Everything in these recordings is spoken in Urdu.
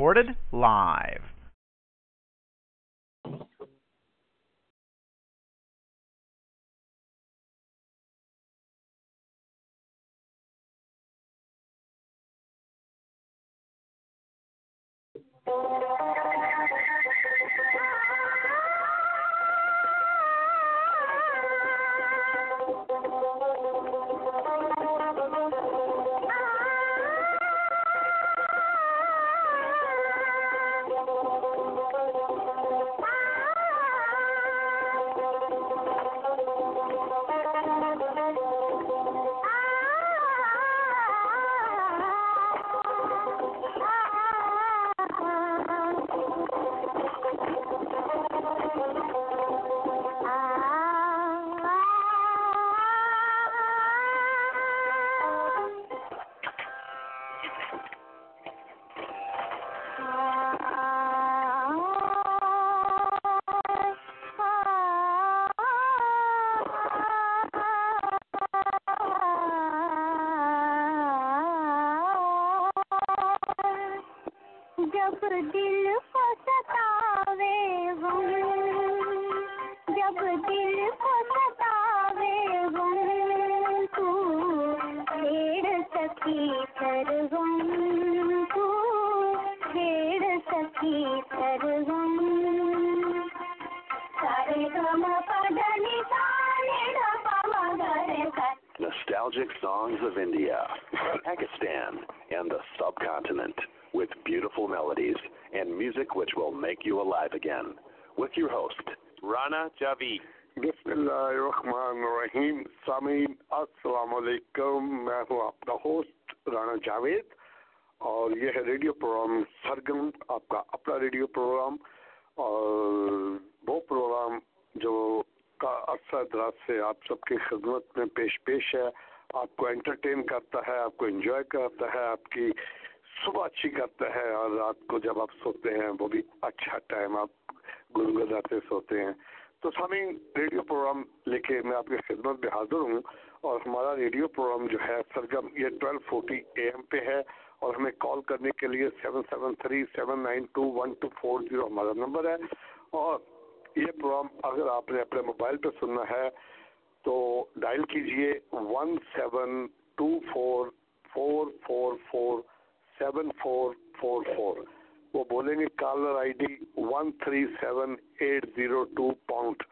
Recorded live. Radio program جو ہے سرگم یہ ٹویلو فورٹی اے ایم پہ ہے اور ہمیں کال کرنے کے لیے seven seven three seven nine two one two four zero ہمارا نمبر ہے۔ اور یہ پروگرام اگر آپ نے اپنے موبائل پہ سننا ہے تو ڈائل کیجیے one seven two four four four four seven four four four وہ بولیں گے caller I D one three seven eight zero two point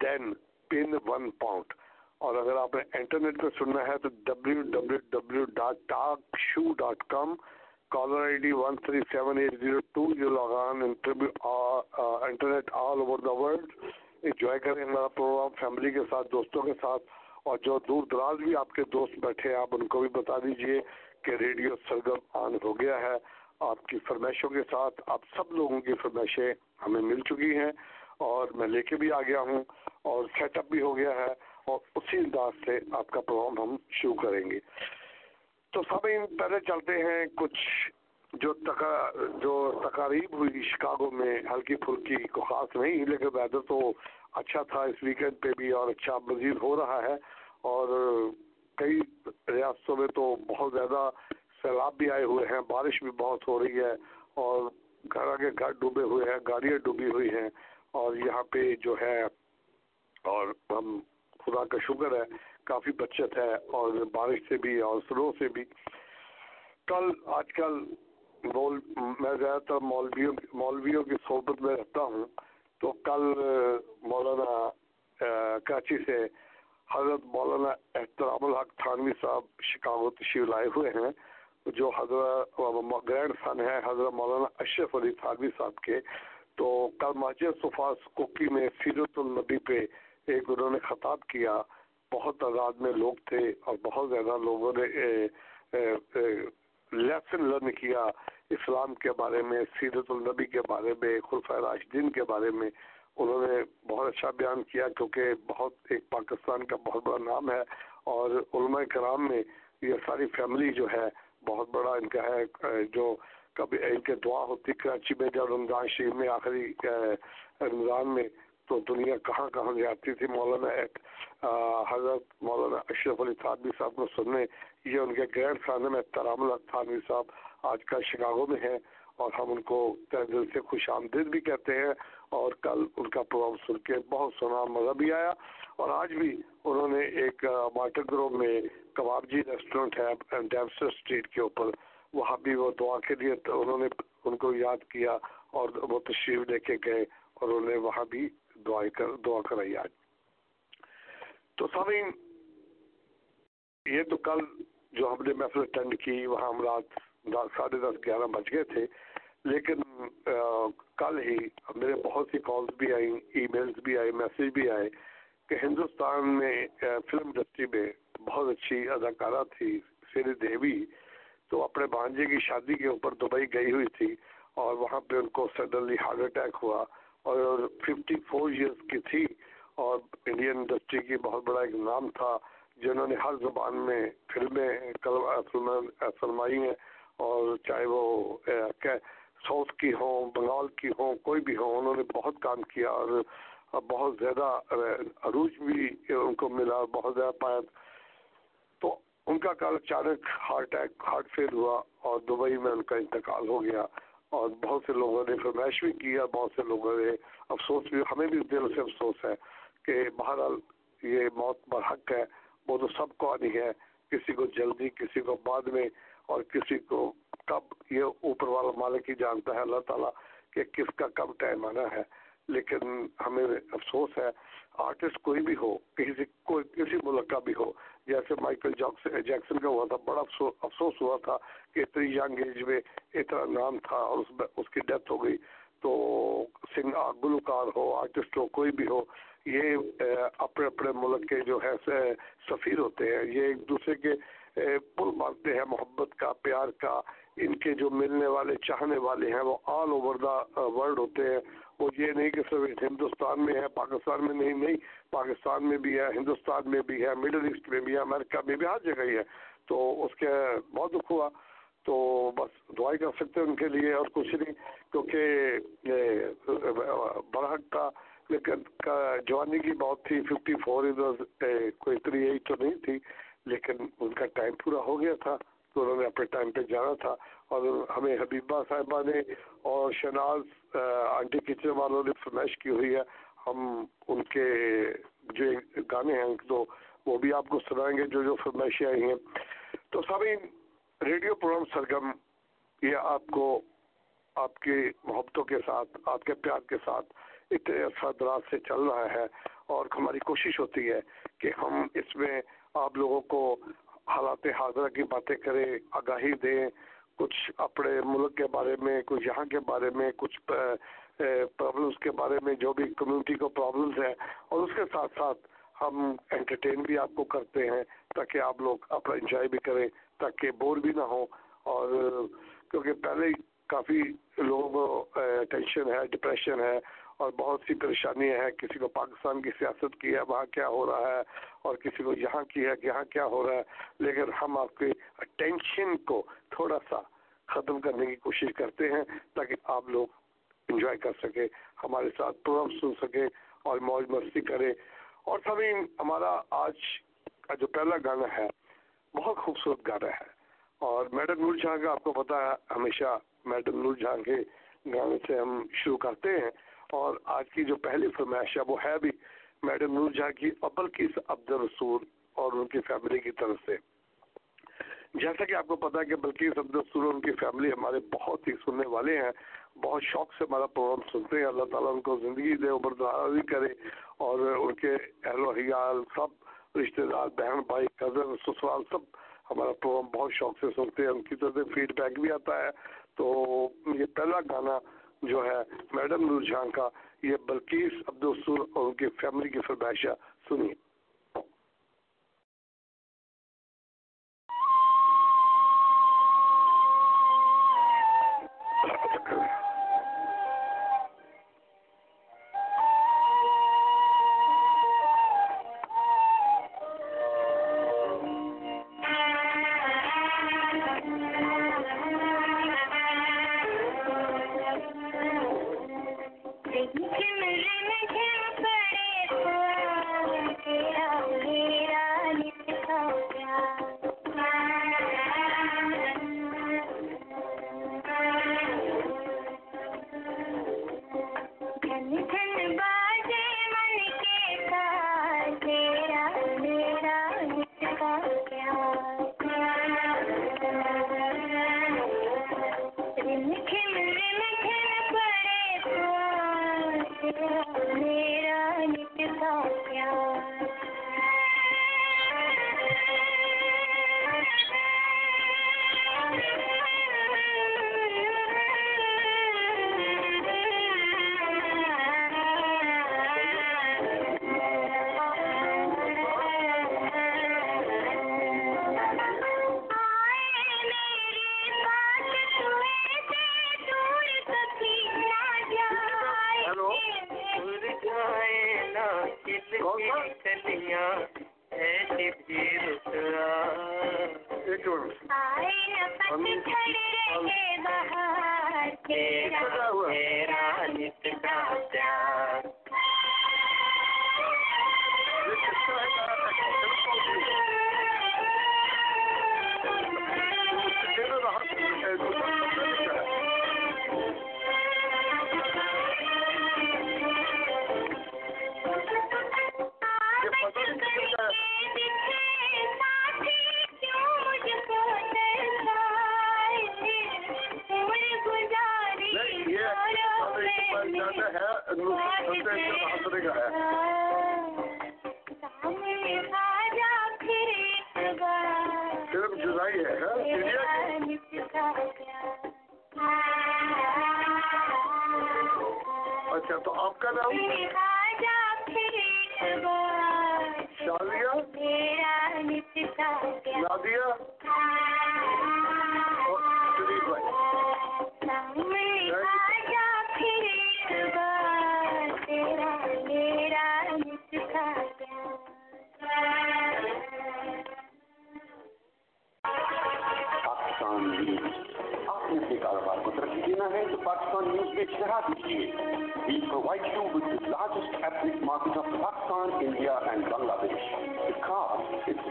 then pin one point اور اگر آپ نے انٹرنیٹ پہ سننا ہے تو W W W dot talk show dot com caller I D one three seven eight zero two جو لاغان internet all over the world enjoy کریں ہمارا پروگرام فیملی کے ساتھ، دوستوں کے ساتھ اور جو دور دراز بھی آپ کے دوست بیٹھے ہیں، آپ ان کو بھی بتا دیجیے کہ ریڈیو سرگم آن ہو گیا ہے، آپ کی فرمائشوں کے ساتھ آپ سب لوگوں کی فرمائشیں ہمیں مل چکی ہیں اور میں لے کے بھی آ گیا ہوں اور سیٹ اپ بھی ہو گیا ہے اور اسی انداز سے آپ کا پروگرام ہم شروع کریں گے۔ تو سامعین پہلے چلتے ہیں کچھ جو تقا، جو تقاریب ہوئی شکاگو میں ہلکی پھلکی کو خاص نہیں، لیکن ویدر تو اچھا تھا، اس ویکینڈ پہ بھی اور اچھا مزید ہو رہا ہے۔ اور کئی ریاستوں میں تو بہت زیادہ سیلاب بھی آئے ہوئے ہیں، بارش بھی بہت ہو رہی ہے اور گھر آگے گھر ڈوبے ہوئے ہیں، گاڑیاں ڈوبی ہوئی ہیں۔ اور یہاں پہ جو ہے اور ہم خدا کا شکر ہے، کافی بچت ہے اور بارش سے بھی اور سرو سے بھی۔ کل، آج کل مول، میں زیادہ تر مولویوں مولویوں کی صحبت میں رہتا ہوں۔ تو کل، مولانا کراچی سے حضرت مولانا احترام الحق تھانوی صاحب شکاگو تشریف لائے ہوئے ہیں۔ جو حضرت گرینڈ سن ہے حضرت مولانا اشرف علی تھانوی صاحب کے۔ تو کل مسجد سفاس کوکی میں سیرت النبی پہ ایک انہوں نے خطاب کیا، بہت تعداد میں لوگ تھے اور بہت زیادہ لوگوں نے لیسن لرن کیا اسلام کے بارے میں، سیرت النبی کے بارے میں، خلفۂ راشدین کے بارے میں۔ انہوں نے بہت اچھا بیان کیا کیونکہ بہت ایک پاکستان کا بہت بڑا نام ہے اور علماء کرام میں یہ ساری فیملی جو ہے، بہت بڑا ان کا ہے جو کبھی ان کے دعا ہوتی، کراچی میں جب رمضان شریف میں آخری رمضان میں تو دنیا کہاں کہاں جاتی تھی، مولانا ایک حضرت مولانا اشرف علی تھانوی صاحب کو سننے، یہ ان کے گرینڈ خانے میں ترام اللہ تھانوی صاحب آج کل شکاگو میں ہیں اور ہم ان کو دل سے خوش آمدید بھی کہتے ہیں اور کل ان کا پروگرام سن کے بہت سنا مزہ بھی آیا۔ اور آج بھی انہوں نے ایک مارٹر گروہ میں کباب جی ریسٹورینٹ ہے ڈیمسٹر اسٹریٹ کے اوپر، وہاں بھی وہ دعا کے لیے انہوں نے ان کو یاد کیا اور وہ تشریف لے کے گئے اور انہوں نے وہاں بھی دعائیں کر دعا کرائی آج۔ تو سامعین، یہ تو کل جو ہم نے محفل اٹینڈ کی، وہاں ہم رات ساڑھے دس گیارہ بج گئے تھے۔ لیکن کل ہی میرے بہت سی کالز بھی آئیں ای میلز بھی آئے، میسیج بھی آئے کہ ہندوستان میں فلم انڈسٹری میں بہت اچھی اداکارہ تھی سری دیوی۔ تو اپنے بھانجے کی شادی کے اوپر دبئی گئی ہوئی تھی اور وہاں پہ ان کو سڈنلی ہارٹ اٹیک ہوا۔ اور ففٹی فور ایئرس کی تھی اور انڈین انڈسٹری کی بہت بڑا ایک نام تھا، جنہوں نے ہر زبان میں فلمیں فلمائی ہیں اور چاہے وہ ساؤتھ کی ہوں، بنگال کی ہوں، کوئی بھی ہوں، انہوں نے بہت کام کیا اور بہت زیادہ عروج بھی ان کو ملا، بہت زیادہ پایا۔ تو ان کا کل اچانک ہارٹ اٹیک، ہارٹ فیل ہوا اور دبئی میں ان کا انتقال ہو گیا۔ اور بہت سے لوگوں نے فرمائش بھی کیا بہت سے لوگوں نے افسوس بھی، ہمیں بھی دل سے افسوس ہے کہ بہرحال یہ موت برحق ہے، وہ تو سب کو آنی ہے، کسی کو جلدی، کسی کو بعد میں اور کسی کو کب، یہ اوپر والا مالک ہی جانتا ہے اللہ تعالیٰ کہ کس کا کب ٹائم آنا ہے۔ لیکن ہمیں افسوس ہے، آرٹسٹ کوئی بھی ہو، کسی کوئی، کسی ملک کا بھی ہو جیسے مائیکل جیکسن کا ہوا تھا، بڑا افسوس ہوا تھا کہ اتنی ینگ ایج میں اتنا نام تھا اور اس اس کی ڈیتھ ہو گئی۔ تو سنگ گلوکار ہو آرٹسٹ ہو، کوئی بھی ہو، یہ اپنے اپنے ملک کے جو ہے سفیر ہوتے ہیں۔ یہ ایک دوسرے کے پل مارتے ہیں، محبت کا، پیار کا ان کے جو ملنے والے، چاہنے والے ہیں، وہ آل اوور دا ورلڈ ہوتے ہیں۔ وہ یہ نہیں کہ صرف ہندوستان میں ہے، پاکستان میں نہیں نہیں، پاکستان میں بھی ہے، ہندوستان میں بھی ہے، مڈل ایسٹ میں بھی ہے، امریکہ میں بھی، ہر جگہ ہی ہے۔ تو اس کے بہت دکھ ہوا۔ تو بس دعائی کر سکتے ہیں ان کے لیے اور کچھ نہیں، کیونکہ برحق تھا لیکن جوانی کی بہت تھی۔ ففٹی فور کوئی اتنی ایج تو نہیں تھی، لیکن ان کا ٹائم پورا ہو گیا تھا۔ تو انہوں نے اپنے ٹائم پہ جانا تھا اور ہمیں حبیبہ صاحبہ نے اور شناز آنٹی کچن والوں نے فرمائش کی ہوئی ہے، ہم ان کے جو گانے ہیں، تو وہ بھی آپ کو سنائیں گے جو جو فرمائشیں آئی ہیں۔ تو سبھی ریڈیو پروگرام سرگم، یہ آپ کو، آپ کی محبتوں کے ساتھ، آپ کے پیار کے ساتھ اتنے عرصہ دراز سے چل رہا ہے اور ہماری کوشش ہوتی ہے کہ ہم اس میں آپ لوگوں کو حالات حاضرہ کی باتیں کریں، آگاہی دیں، کچھ اپنے ملک کے بارے میں، کچھ یہاں کے بارے میں، کچھ پرابلمس کے بارے میں، جو بھی کمیونٹی کو پرابلمس ہیں، اور اس کے ساتھ ساتھ ہم انٹرٹین بھی آپ کو کرتے ہیں تاکہ آپ لوگ اپنا انجوائے بھی کریں، تاکہ بور بھی نہ ہوں، اور کیونکہ پہلے کافی لوگوں کو ٹینشن ہے ڈپریشن ہے اور بہت سی پریشانیاں ہیں، کسی کو پاکستان کی سیاست کی ہے، وہاں کیا ہو رہا ہے، اور کسی کو یہاں کی ہے کہ یہاں کیا ہو رہا ہے۔ لیکن ہم آپ کی ٹینشن کو تھوڑا سا ختم کرنے کی کوشش کرتے ہیں تاکہ آپ لوگ انجوائے کر سکیں، ہمارے ساتھ پروگرام سن سکیں اور موج مستی کریں۔ اور سبھی ہمارا آج کا جو پہلا گانا ہے، بہت خوبصورت گانا ہے۔ اور میڈم نور جہاں کا آپ کو پتا ہے، ہمیشہ میڈم نور جہاں کے گانے سے ہم شروع کرتے ہیں۔ اور آج کی جو پہلی فرمائش ہے وہ ہے بھی میڈم نور جہاں کی ابل کی عبد رسول اور ان کی فیملی کی طرف سے۔ جیسا کہ آپ کو پتا ہے کہ بلکہ عبد رسول اور ان کی فیملی ہمارے بہت ہی سننے والے ہیں، بہت شوق سے ہمارا پروگرام سنتے ہیں۔ اللہ تعالیٰ ان کو زندگی دے، عمر دراز کرے، اور ان کے اہل و حیال سب رشتے دار، بہن بھائی کزن سسرال، سب ہمارا پروگرام بہت شوق سے سنتے ہیں۔ ان کی طرف سے فیڈ بیک بھی آتا ہے۔ تو یہ پہلا گانا جو ہے میڈم نور جہاں کا، یہ بلکیس عبدالسور اور ان کی فیملی کی فرمائشہ سنیے۔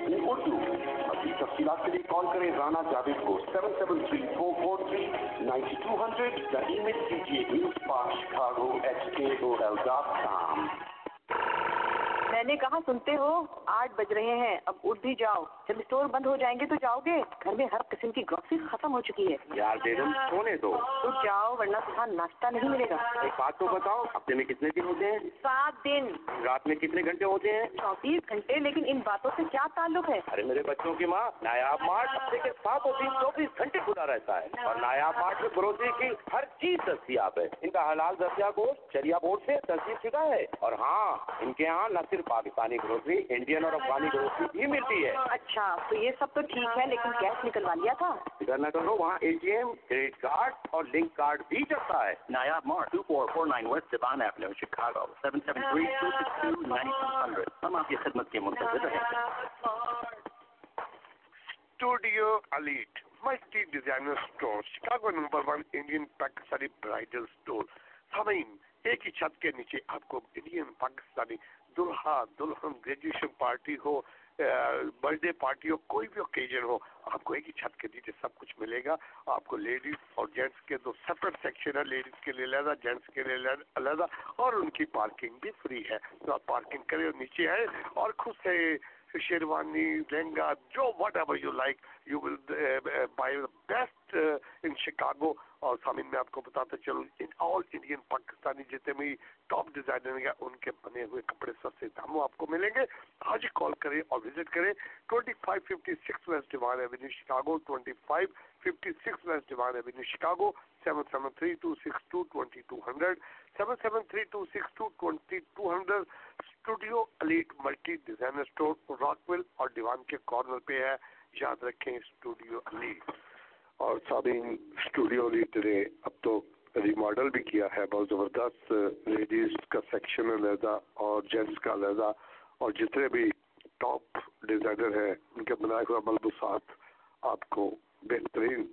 یعنی اردو اپنی تفصیلات کے لیے کال کریں رانا جاوید کو seven seven three four four three ninety two hundred the mail کیجیے نیوز پاک Chicago H K O L dot com میں نے کہا سنتے ہو، آٹھ بج رہے ہیں، اب اٹھ بھی جاؤ۔ جب اسٹور بند ہو جائیں گے تو جاؤ گے۔ گھر میں ہر قسم کی گروسری ختم ہو چکی ہے۔ یار بیگم سونے دو۔ تو جاؤ ورنہ تمہاں ناشتہ نہیں ملے گا۔ ایک بات تو بتاؤ ہفتے میں کتنے دن ہوتے ہیں؟ سات دن۔ رات میں کتنے گھنٹے ہوتے ہیں؟ چوبیس گھنٹے لیکن ان باتوں سے کیا تعلق ہے؟ ارے میرے بچوں کی ماں نایاب مارٹ ہفتے کے ساتھ ہوتی چوبیس گھنٹے کھلا رہتا ہے۔ اور نایاب مارٹ میں گروسری کی ہر چیز دستیاب ہے۔ ان کا حلال دستیاب گوشت شریعہ بورڈ سے تصدیق شدہ ہے۔ اور ہاں ان کے یہاں نہ صرف پاکستانی گروسری انڈین اور افغانی گروسری بھی ملتی ہے۔ اچھا۔ اچھا تو یہ سب تو ٹھیک ہے لیکن کیش نکلوا لیا تھا؟ ادھر نہ کرو وہاں A T M credit card اور لنک کارڈ بھی چلتا ہے۔ Nayab mart 2449 west Devon avenue Chicago 7732629200 ہم آپ کی خدمت کے منتظر ہیں۔ Studio elite multi designer store Chicago number one Indian Pakistani bridal store سامعین ایک ہی چھت کے نیچے آپ کو انڈین پاکستانی دلہا دلہن گریجویشن پارٹی ہو۔ برتھ ڈے پارٹی ہو، کوئی بھی اوکیجن ہو، آپ کو ایک ہی چھت کے نیچے سب کچھ ملے گا۔ آپ کو لیڈیز اور جینٹس کے دو سپریٹ سیکشن ہے لیڈیز کے لیے علیحدہ جینٹس کے لیے علیحدہ اور ان کی پارکنگ بھی فری ہے۔ تو آپ پارکنگ کریں نیچے آئے اور خود سے شیروانی، لہنگا، جو whatever you like you will buy best in Chicago اور سامن میں آپ کو بتاتا چلوں آل انڈین پاکستانی جتنے بھی ٹاپ ڈیزائنر ہیں، ان کے بنے ہوئے کپڑے سستے داموں آپ کو ملیں گے۔ آج ہی کال کریں اور وزٹ کریں۔ Twenty five fifty six west Devon avenue Chicago twenty five fifty six west Devon avenue Chicago seven seven three two six two twenty two hundred seven seven three two six two twenty two hundred studio elite multi designer store Rockwell اور دیوان کے کارنر پہ ہے۔ یاد رکھیں اسٹوڈیو الیٹ اور سابین اسٹوڈیو لیڈ نے اب تو ریماڈل بھی کیا ہے، بہت زبردست لیڈیز کا سیکشن علیحدہ اور جینٹس کا علیحدہ اور جتنے بھی ٹاپ ڈیزائنر ہیں، ان کے بنائے ہوا ملبوسات آپ کو بہترین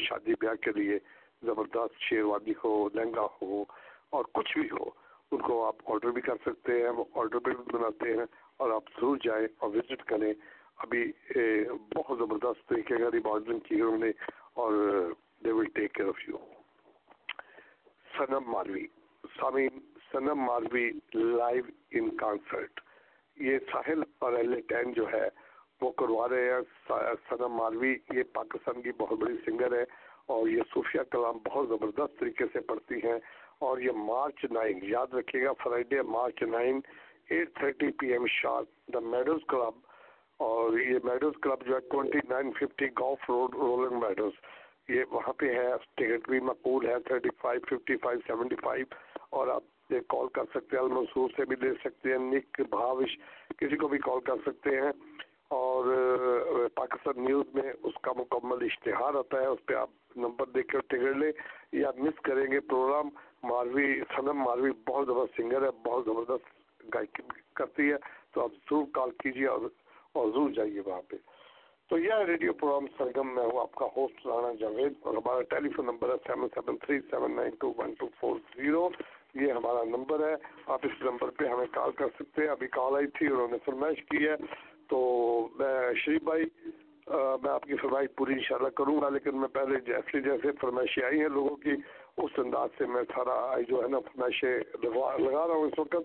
شادی بیاہ کے لیے زبردست شیروانی ہو، لہنگا ہو اور کچھ بھی ہو، ان کو آپ آرڈر بھی کر سکتے ہیں، وہ آرڈر پہ بھی بناتے ہیں اور آپ ضرور جائیں اور وزٹ کریں۔ ابھی بہت زبردست طریقے کا ریماڈلنگ کی انہوں نے اور they will take care of you Sanam Marvi سامین Sanam Marvi live in concert یہ ساحل اور ایل ٹین جو ہے، وہ کروا رہے ہیں۔ سنم ماروی یہ پاکستان کی بہت بڑی سنگر ہے اور یہ صوفیہ کلام بہت زبردست طریقے سے پڑھتی ہیں اور یہ مارچ نائن، یاد رکھیے گا، Friday March nine, eight thirty P M sharp the Meadows club اور یہ میڈوز کلب جو ہے twenty nine fifty Golf road Rolling Meadows یہ وہاں پہ ہے ٹکٹ بھی مقبول ہے thirty five fifty five seventy five اور آپ یہ کال کر سکتے ہیں المنصور سے بھی لے سکتے ہیں، نک، بھاوش، کسی کو بھی کال کر سکتے ہیں اور پاکستان نیوز میں اس کا مکمل اشتہار آتا ہے، اس پہ آپ نمبر دیکھ کر ٹکٹ لیں یا مس کریں گے پروگرام ماروی سنم ماروی بہت زبردست سنگر ہے، بہت زبردست گائکی کرتی ہے، تو آپ ضرور کال کیجیے اور اور ضرور جائیے وہاں پہ۔ تو یہ ریڈیو پروگرام سرگم میں ہوں آپ کا ہوسٹ رانا جاوید اور ہمارا ٹیلی فون نمبر ہے seven seven three seven nine two one two four zero. یہ ہمارا نمبر ہے۔ آپ اس نمبر پہ ہمیں کال کر سکتے ہیں۔ ابھی کال آئی تھی انہوں نے فرمائش کی ہے۔ تو میں شریف بھائی میں آپ کی فرمائش پوری انشاءاللہ کروں گا، لیکن میں پہلے جیسے جیسے فرمائشیں آئی ہیں لوگوں کی، اس انداز سے میں سارا جو ہے نا، فرمائشیں لگا رہا ہوں اس وقت۔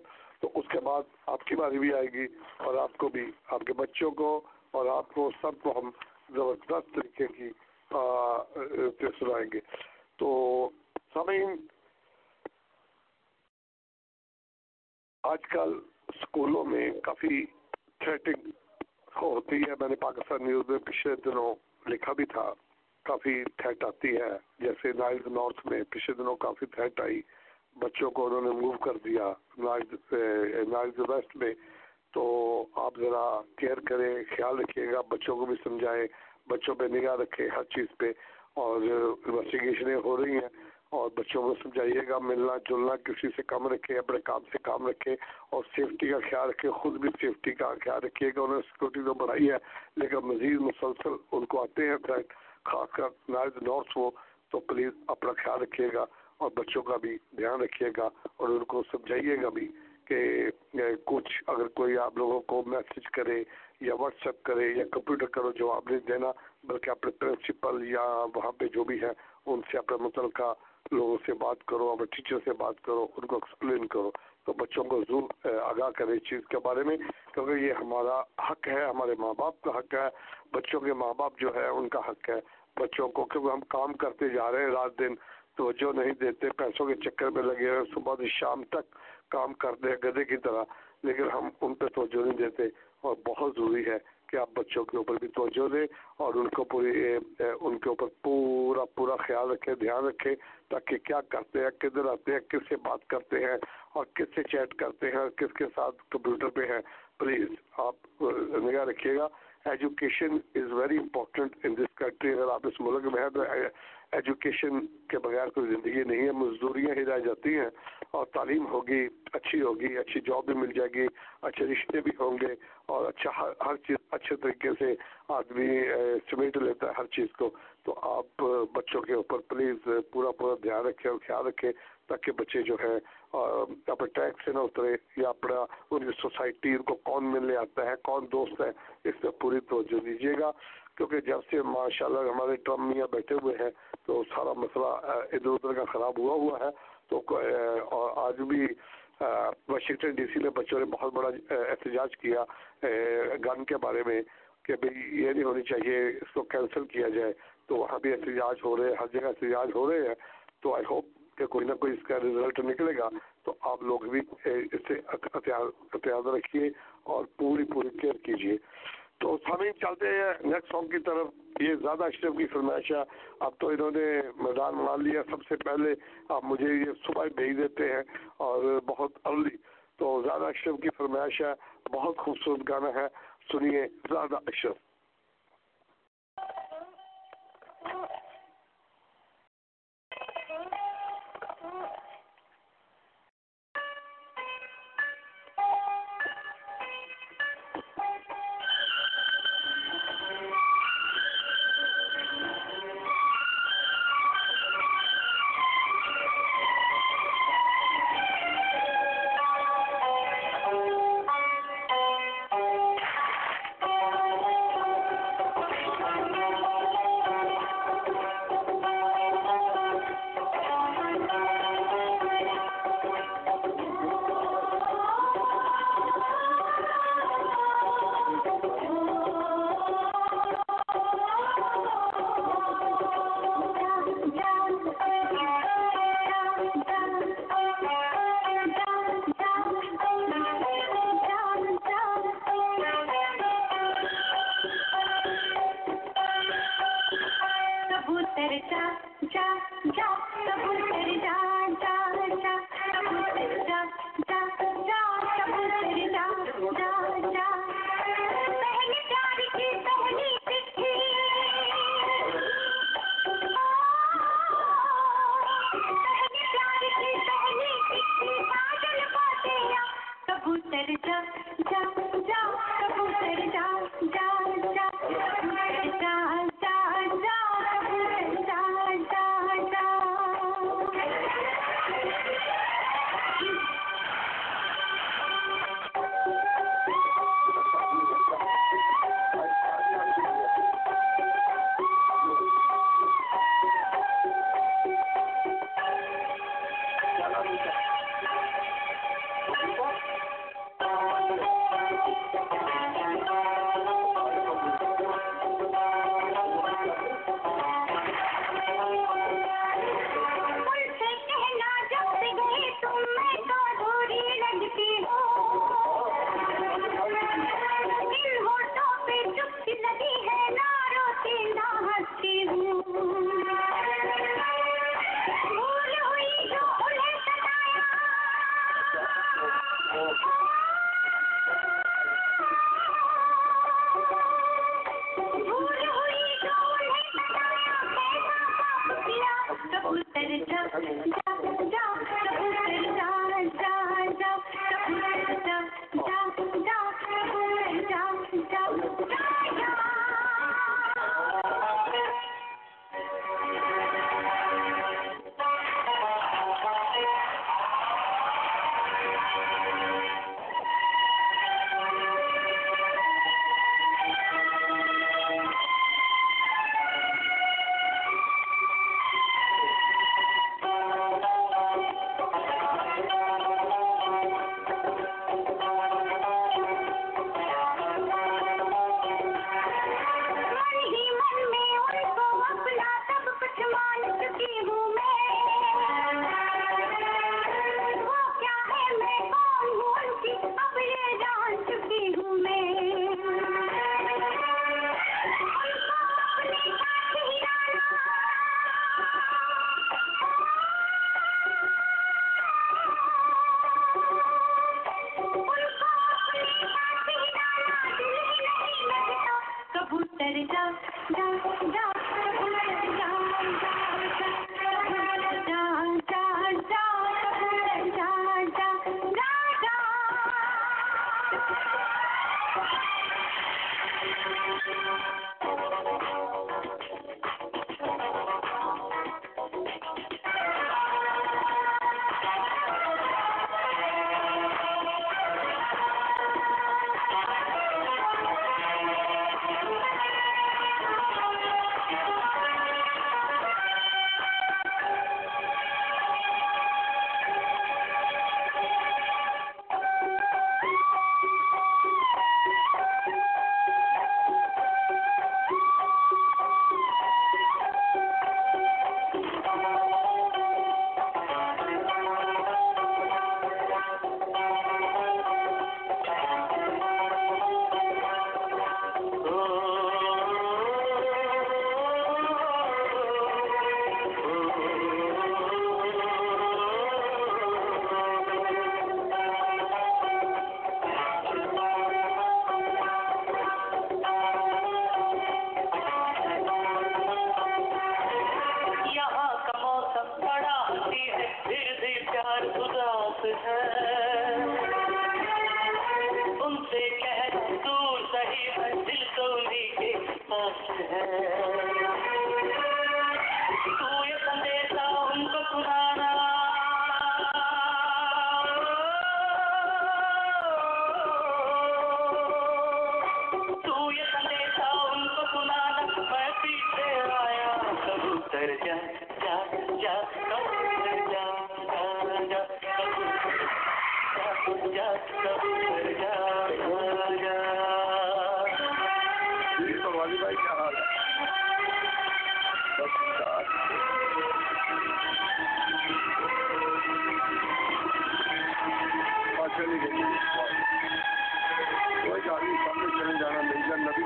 تو اس کے بعد آپ کی باری بھی آئے گی اور آپ کو بھی، آپ کے بچوں کو اور آپ کو سب کو ہم زبردست طریقے کی سنائیں گے۔ تو سمعین آج کل اسکولوں میں کافی تھریٹنگ ہوتی ہے۔ میں نے پاکستان نیوز میں پچھلے دنوں لکھا بھی تھا، کافی تھریٹ آتی ہے۔ جیسے نائل نارتھ میں پچھلے دنوں کافی تھریٹ آئی۔ بچوں کو انہوں نے موو کر دیا نائز ویسٹ eh, میں، تو آپ ذرا کیئر کریں، خیال رکھیے گا، بچوں کو بھی سمجھائیں، بچوں پہ نگاہ رکھیں ہر چیز پہ، اور انویسٹیگیشنیں ہو رہی ہیں، اور بچوں کو سمجھائیے گا، ملنا جلنا، کسی سے کم رکھیں، اپنے کام سے کام رکھیں، اور سیفٹی کا خیال رکھیں، خود بھی سیفٹی کا خیال رکھیے گا، انہوں نے سیکورٹی تو بڑھائی ہے، لیکن مزید مسلسل ان کو آتے ہیں خاص کر نارتھ نارتھ ہو تو پلیز اپنا خیال رکھیے گا۔ اور بچوں کا بھی دھیان رکھیے گا اور ان کو سمجھائیے گا بھی کہ کچھ اگر کوئی آپ لوگوں کو میسج کرے یا واٹس ایپ کرے یا کمپیوٹر کرو جواب نہیں دینا، بلکہ اپنے پرنسپل یا وہاں پہ جو بھی ہے ان سے اپنے متعلقہ لوگوں سے بات کرو، اپنے ٹیچر سے بات کرو، ان کو ایکسپلین کرو۔ تو بچوں کو ضرور آگاہ کرے اس چیز کے بارے میں، کیونکہ یہ ہمارا حق ہے، ہمارے ماں باپ کا حق ہے، بچوں کے ماں باپ جو ہے ان کا حق ہے بچوں کو، کیونکہ ہم کام کرتے جا رہے ہیں رات دن۔ توجہ نہیں دیتے، پیسوں کے چکر میں لگے ہوئے صبح سے شام تک کام کرتے ہیں گدے کی طرح، لیکن ہم ان پہ توجہ نہیں دیتے۔ اور بہت ضروری ہے کہ آپ بچوں کے اوپر بھی توجہ دیں اور ان کو پوری ان کے اوپر پورا پورا خیال رکھیں، دھیان رکھیں، تاکہ کیا کرتے ہیں، کدھر آتے ہیں، کس سے بات کرتے ہیں اور کس سے چیٹ کرتے ہیں اور کس کے ساتھ کمپیوٹر پہ ہیں۔ پلیز آپ نگاہ رکھیے گا۔ Education is very important in this country اگر آپ اس ملک میں ہیں تو ایجوکیشن کے بغیر کوئی زندگی نہیں ہے، مزدوریاں ہی رہ جاتی ہیں اور تعلیم ہوگی، اچھی ہوگی، اچھی جاب بھی مل جائے گی، اچھے رشتے بھی ہوں گے اور اچھا ہر ہر چیز اچھے طریقے سے آدمی سمیٹ لیتا ہے ہر چیز کو۔ تو آپ بچوں کے اوپر پلیز پورا پورا دھیان رکھیں اور خیال رکھیں تاکہ بچے جو ہیں اپنے ٹیکس سے نہ اترے یا اپنا ان کی سوسائٹی ان کو کون ملنے آتا ہے، کون دوست ہے، اس پہ پوری توجہ دیجیے گا۔ کیونکہ جب سے ماشاء اللہ ہمارے ٹرمپ میاں بیٹھے ہوئے ہیں، تو سارا مسئلہ ادھر ادھر کا خراب ہوا ہوا ہے۔ تو اور آج بھی واشنگٹن ڈی سی نے بچوں نے بہت بڑا احتجاج کیا گن کے بارے میں کہ بھئی یہ نہیں ہونی چاہیے اس کو کینسل کیا جائے۔ تو وہاں بھی احتجاج ہو رہے ہیں، ہر جگہ احتجاج ہو رہے ہیں۔ تو آئی ہوپ کہ کوئی نہ کوئی اس کا رزلٹ نکلے گا، تو آپ لوگ بھی اس سے احتیاط رکھیے اور پوری پوری کیئر کیجیے۔ تو سامعین، چلتے ہیں نیکسٹ سانگ کی طرف۔ یہ زیادہ اشرف کی فرمائش ہے۔ اب تو انہوں نے میدان بنا لیا۔ سب سے پہلے آپ مجھے یہ صبح بھیج دیتے ہیں اور بہت ارلی تو زیادہ اشرف کی فرمائش ہے۔ بہت خوبصورت گانا ہے۔ سنیے زیادہ اشرف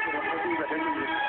Thank you.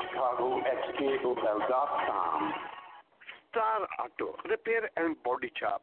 Chicago at K O L dot com star auto repair and body shop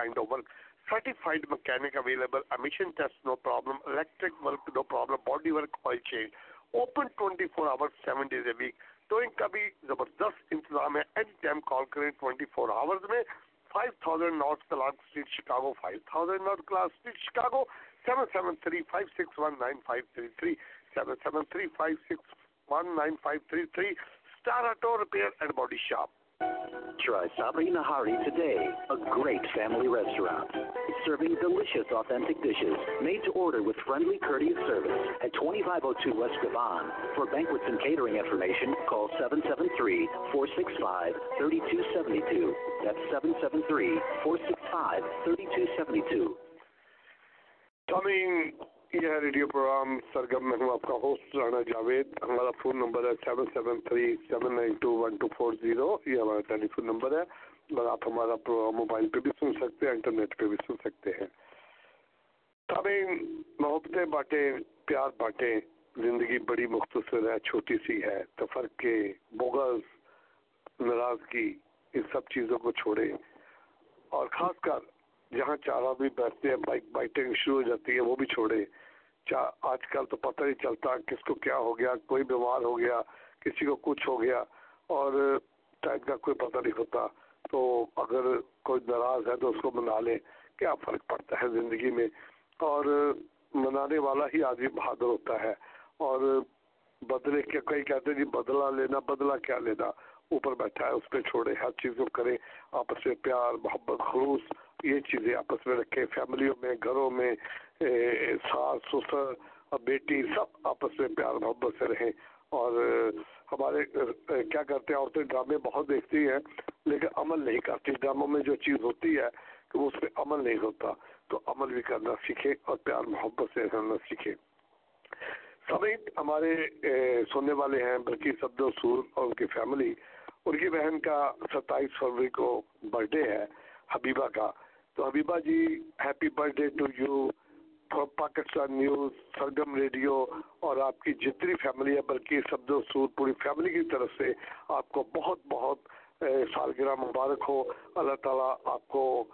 kind of work certified mechanic available, emission test no problem, electric work no problem, body work oil change, open 24 hours, 7 days a week. تو ان کا بھی زبردست انتظام ہے۔ اینی ٹائم کال کریں ٹوئنٹی فور آورز میں five thousand north Clark street Chicago five thousand north Clark street Chicago seven seven three five six one nine five three three seven seven three five six one nine five three three star auto repair and body shop Try Sabri Nahari today, a great family restaurant. Serving delicious authentic dishes made to order with friendly courteous service at 2502 West Gavon. For banquets and catering information, call 773-465-3272. That's یہ ہے ریڈیو پروگرام سرگم میں ہوں آپ کا ہوسٹ رانا جاوید. ہمارا فون نمبر ہے seven seven three seven nine two one two four zero یہ ہمارا ٹیلی فون نمبر ہے اور آپ ہمارا پروگرام موبائل پہ بھی سن سکتے ہیں انٹرنیٹ پہ بھی سن سکتے ہیں۔ تابعین، محبتیں بانٹیں پیار بانٹیں زندگی بڑی مختصر ہے، چھوٹی سی ہے تفرق کے بغض، ناراضگی، ان سب چیزوں کو چھوڑیں۔ اور خاص کر، جہاں چارہ بھی بیٹھتے ہیں بائک بائٹنگ شروع ہو جاتی ہے، وہ بھی چھوڑیں۔ کیا آج کل تو پتہ نہیں چلتا کس کو کیا ہو گیا، کوئی بیمار ہو گیا، کسی کو کچھ ہو گیا، اور ٹائم کا کوئی پتہ نہیں ہوتا۔ تو اگر کوئی ناراض ہے تو اس کو منا لیں کیا فرق پڑتا ہے زندگی میں۔ اور منانے والا ہی آدمی بہادر ہوتا ہے۔ اور بدلے کے کئی کہتے ہیں جی بدلہ لینا، بدلہ کیا لینا؟ اوپر بیٹھا ہے، اس پہ چھوڑے، ہر چیز کو کریں آپس میں پیار، محبت، خلوص، یہ چیزیں آپس میں رکھیں فیملیوں میں، گھروں میں ساس، سسر اور بیٹی سب آپس میں پیار محبت سے رہیں۔ اور ہمارے، کیا کرتے ہیں، عورتیں ڈرامے بہت دیکھتی ہیں، لیکن عمل نہیں کرتی۔ ڈراموں میں جو چیز ہوتی ہے کہ اس پہ عمل نہیں ہوتا، تو عمل بھی کرنا سیکھیں اور پیار محبت سے رہنا سیکھیں۔ سمیت ہمارے سننے والے ہیں برقی سبد و سور اور ان کی فیملی۔ ان کی بہن کا ستائیس فروری کو برتھ ڈے ہے، حبیبہ کا۔ تو Habiba ji happy birthday to you Pakistan news, Sargam radio اور آپ کی جتنی فیملی ہے، بلکہ سبز و سور پوری فیملی کی طرف سے آپ کو بہت بہت سالگرہ مبارک ہو۔ اللہ تعالیٰ آپ کو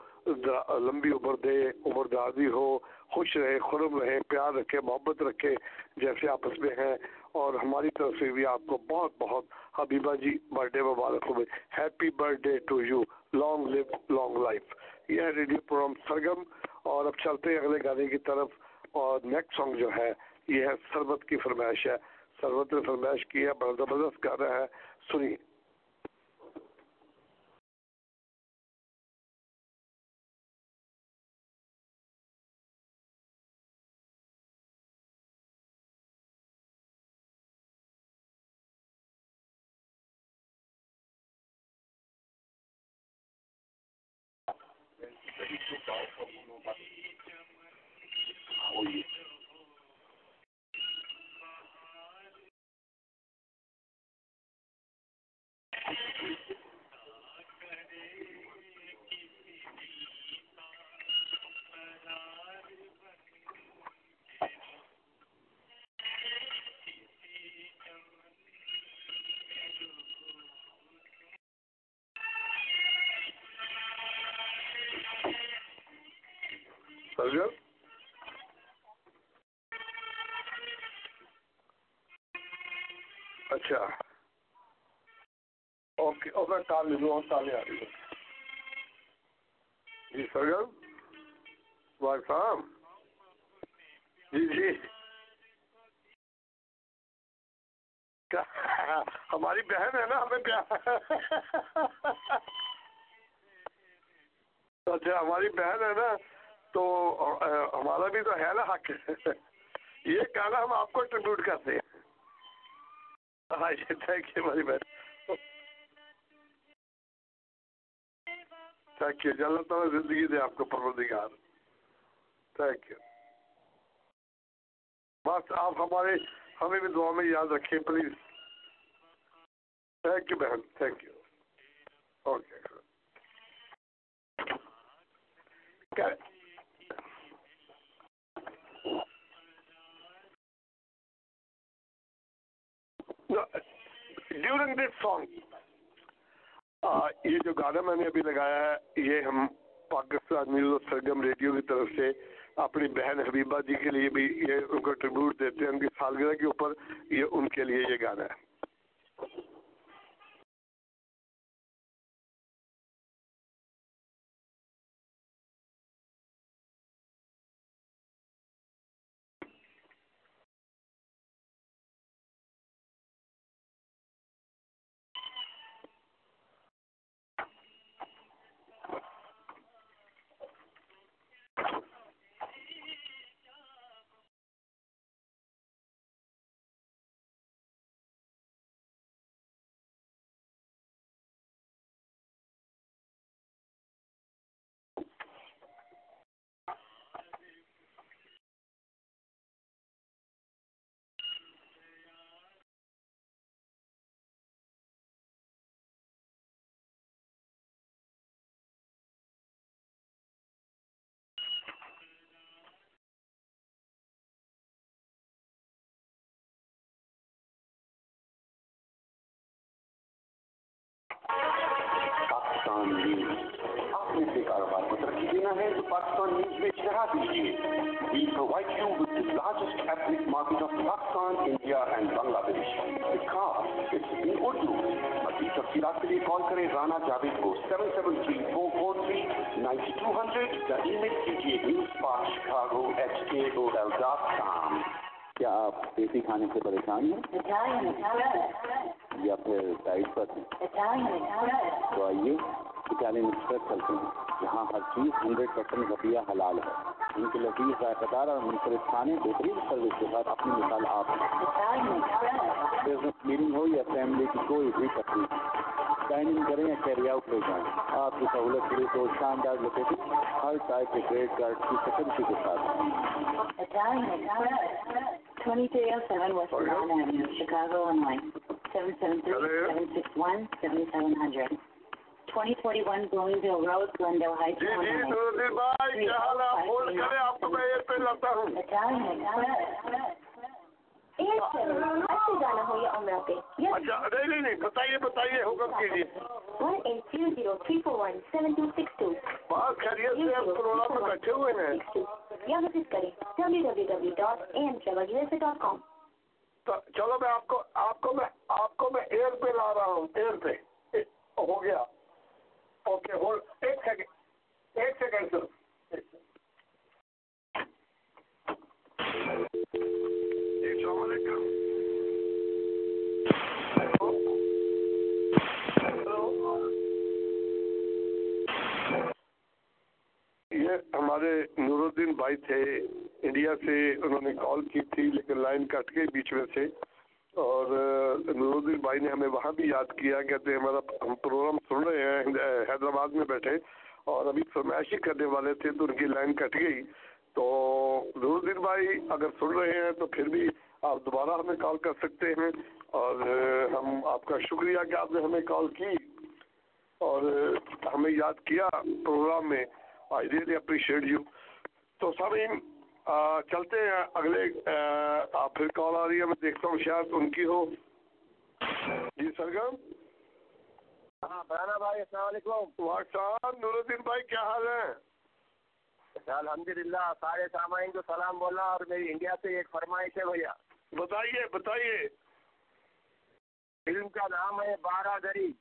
لمبی عمر دے، عمر دازی ہو، خوش رہے، خرم رہے، پیار رکھے، محبت رکھے، جیسے آپس میں ہیں۔ اور ہماری طرف سے بھی آپ کو بہت بہت حبیبہ جی برتھ ڈے مبارک ہو۔ Happy birthday to you long live long life یہ ریڈیو پروگرام سرگم۔ اور اب چلتے ہیں اگلے گانے کی طرف، اور نیکسٹ سانگ جو ہے، یہ ہے سربت کی فرمائش ہے۔ سربت نے فرمائش کی ہے، بڑا زبردست گانا ہے۔ سنیے۔ とか、い。ہلو اچھا اوکے اوکے ٹال لے لو ٹالیں آ رہی جی سرگم وار صاحب جی جی ہماری بہن ہے نا ہمیں اچھا ہماری بہن ہے نا تو، ہمارا بھی تو ہے نا حق۔ یہ گانا ہم آپ کو ٹریبیوٹ کرتے ہیں۔ ہاں جی تھینک یو ہماری بہن تھینک یو اللہ تعالیٰ زندگی دے آپ کو، پروردگار۔ تھینک یو بس، آپ ہمارے، ہمیں بھی دعا میں یاد رکھیں پلیز تھینک یو بہن thank you okay during this song یہ جو گانا میں نے ابھی لگایا ہے، یہ ہم پاکستان نیوز سرگم ریڈیو کی طرف سے اپنی بہن حبیبہ جی کے لیے بھی یہ ان کو ٹریبیوٹ دیتے ہیں، ان کی سالگرہ کے اوپر یہ ان کے لیے یہ گانا ہے۔ پاکستان نیوز آپ نے اپنے کاروبار کو ترقی دینا ہے تو پاکستان نیوز میں اشتہار دیجیے We provide you with the largest ethnic market of Pakistan, India and Bangladesh. Because it's in Urdu. مزید تفصیلات کے لیے کال کریں رانا جاوید کو seven seven three four four three ninety two hundred یا ای میل کیجیے نیوز پاک Chicago H K O L dot com کیا آپ دیسی کھانے سے پریشان ہیں۔ یا پھر ڈائٹ پر تو آئیے اٹالین ایکسپریس چلتے ہیں۔ یہاں ہر چیز ہنڈریڈ پرسینٹ غذیہ حلال ہے۔ ان کے لذیذ ذائقہ دار اور منفرد کھانے بہترین سروس کے ساتھ اپنی مثال آپ۔ بزنس میٹنگ ہو یا فیملی کی کوئی بھی تکلیف ڈائننگ کریں یا کیری آؤٹ لے جائیں۔ آپ کی سہولت کے لیے دو شاندار لوکیشن ہر ٹائپ کے کریڈٹ کارڈ کی فیسلٹی کے ساتھ۔ 2307 West Brown Avenue, Chicago, Illinois. 773-761-7700. 2041 Bloomingdale Road, Glendale Heights, جی جی Illinois. نورالدین بھائی کیا حال ہے آپ فون کریں آپ کو میں ایئر پہ لاتا ہوں اچھا جانا ہو یا عمرہ پہ اچھا نہیں نہیں نہیں بتائیے بتائیے حکم کیجیے one eight zero zero three four one seven two six two بہت خیریت سے آپ کروڑا میں بیٹھے ہوئے ہیں یا وزٹ کریں W W W dot A M travel U S A dot آپ کو میں آپ کو میں ایئر پہ لا رہا ہوں ایئر پہ ہو گیا۔ اوکے ہو ایک سیکنڈ ایک سیکنڈ سر السلام علیکم۔ یہ ہمارے نور الدین بھائی تھے، انڈیا سے انہوں نے کال کی تھی، لیکن لائن کٹ گئی بیچ میں سے۔ اور نور الدین بھائی نے ہمیں وہاں بھی یاد کیا، کہتے ہیں، ہمارا ہم پروگرام سن رہے ہیں حیدرآباد میں بیٹھے، اور ابھی فرمائشی کرنے والے تھے تو ان کی لائن کٹ گئی۔ تو نور الدین بھائی اگر سن رہے ہیں تو پھر بھی آپ دوبارہ ہمیں کال کر سکتے ہیں، اور ہم آپ کا شکریہ کہ آپ نے ہمیں کال کی، اور ہمیں یاد کیا پروگرام میں۔ آئی ریئلی اپریشیٹ یو تو سامعین چلتے ہیں۔ اگلے آپ پھر کال آ رہی ہے میں دیکھتا ہوں شاید ان کی ہو۔ جی سرگم ہاں برانا بھائی السلام علیکم۔ واقع نور الدین بھائی کیا حال ہے؟ الحمد للہ سارے سامعین کو سلام بولا اور میری انڈیا سے ایک فرمائش ہے بھیا۔ بتائیے بتائیے۔ فلم کا نام ہے بارہ دری۔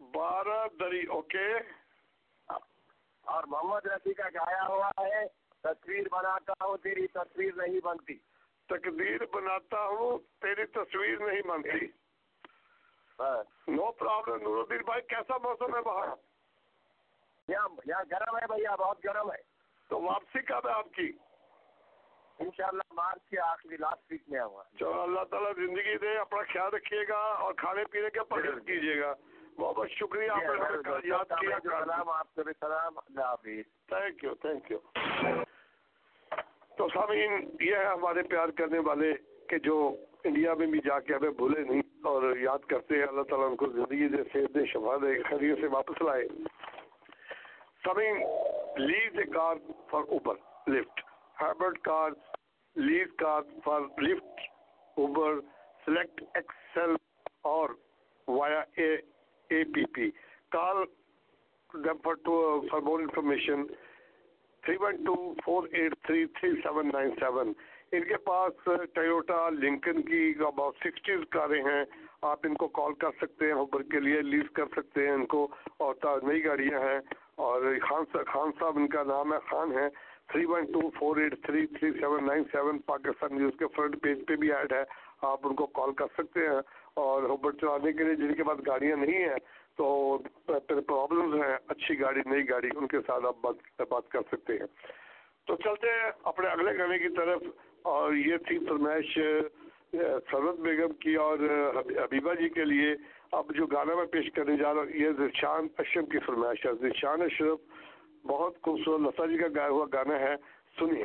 بارہ دری اوکے۔ اور محمد رفیع کا گایا ہوا ہے۔ تصویر بناتا ہوں تیری تصویر نہیں بنتی۔ تقدیر بناتا ہوں تیری تصویر نہیں بنتی۔ نو پرابلم نور الدین بھائی کیسا موسم ہے باہر؟ یہاں گرم ہے بھیا بہت گرم ہے۔ تو واپسی کب ہے آپ کی؟ انشاءاللہ مارچ کے آخری لاسٹ ویک میں آؤں گا۔ چلو اللہ تعالیٰ زندگی دے اپنا خیال رکھیے گا اور کھانے پینے کا پرہیز کیجیے گا۔ بہت بہت شکریہ جی، آپ نے یاد کیا جی، سلام آپ کا بھی سلام اللہ حافظ۔ تھینک یو تھینک یو تو سامعین یہ ہے ہمارے پیار کرنے والے کہ جو انڈیا میں بھی جا کے ہمیں بھولے نہیں اور یاد کرتے ہیں اللہ تعالیٰ ان کو زندگی دے صحت دے شفا دے خرید سے واپس لائے۔ سامعین lease a car for Uber Lyft hybrid car lease car for Lyft Uber select XL اور via A A P P. Car for for more information three one two four eight three three seven nine seven ان کے پاس ٹیوٹا لنکن کی اباؤٹ سکسٹیز کاریں ہیں۔ آپ ان کو کال کر سکتے ہیں ہوبر کے لیے لیز کر سکتے ہیں ان کو۔ اور نئی گاڑیاں ہیں۔ اور خان خان صاحب ان کا نام ہے، خان ہے three one two four eight three three seven nine seven Pakistan news کے فرنٹ پیج پہ بھی ایڈ ہے۔ آپ ان کو کال کر سکتے ہیں اور ہوبر چلانے کے لیے جن کے پاس گاڑیاں نہیں ہیں، تو پرابلمز ہیں، اچھی گاڑی، نئی گاڑی، ان کے ساتھ آپ بات بات کر سکتے ہیں۔ تو چلتے ہیں اپنے اگلے گانے کی طرف۔ اور یہ تھی فرمائش سرد بیگم کی اور حبیبہ جی کے لیے۔ اب جو گانا میں پیش کرنے جا رہا ہوں، یہ ذیشان اشرف کی فرمائش ہے۔ ذیشان اشرف بہت خوبصورت لتا جی کا گایا ہوا گانا ہے۔ سنیے۔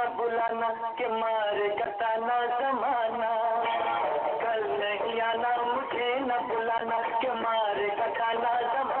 نہ بلانا کہ مار کتانا زمانہ۔ کل نہیں آنا، مجھے نہ بلانا کہ مار کتانا زمانہ۔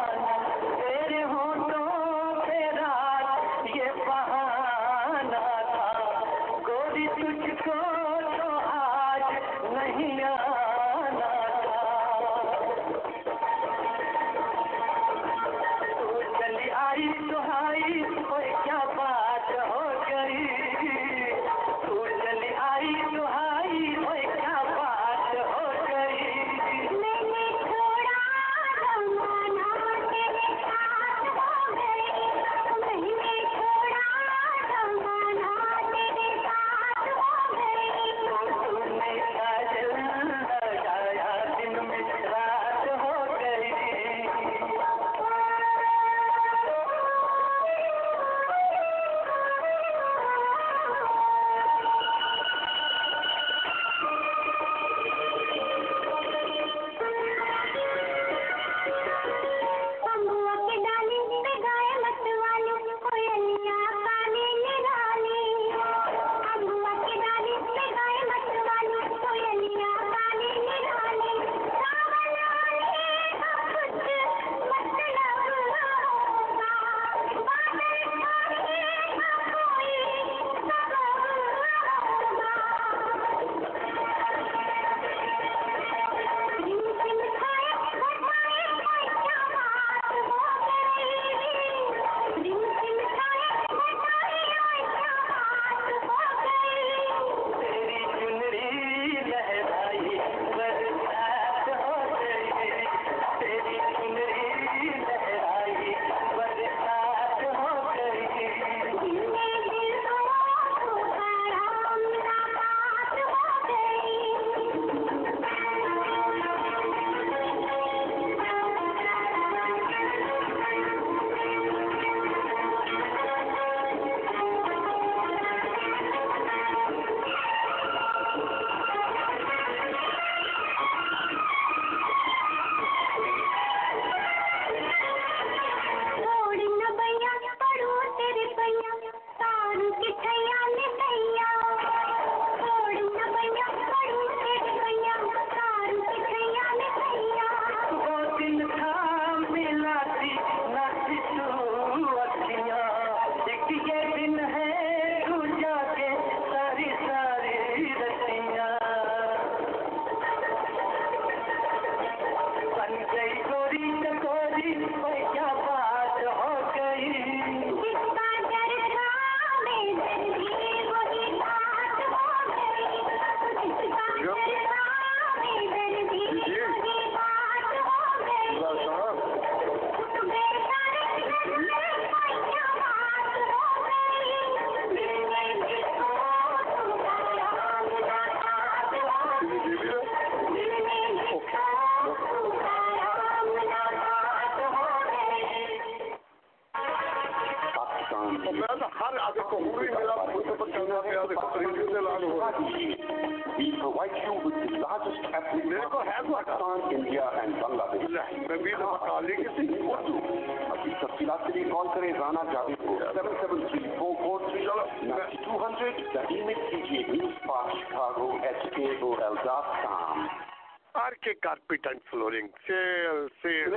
ਕਾਰਪੈਟ ਫਲੋਰਿੰਗ ਸੇਲ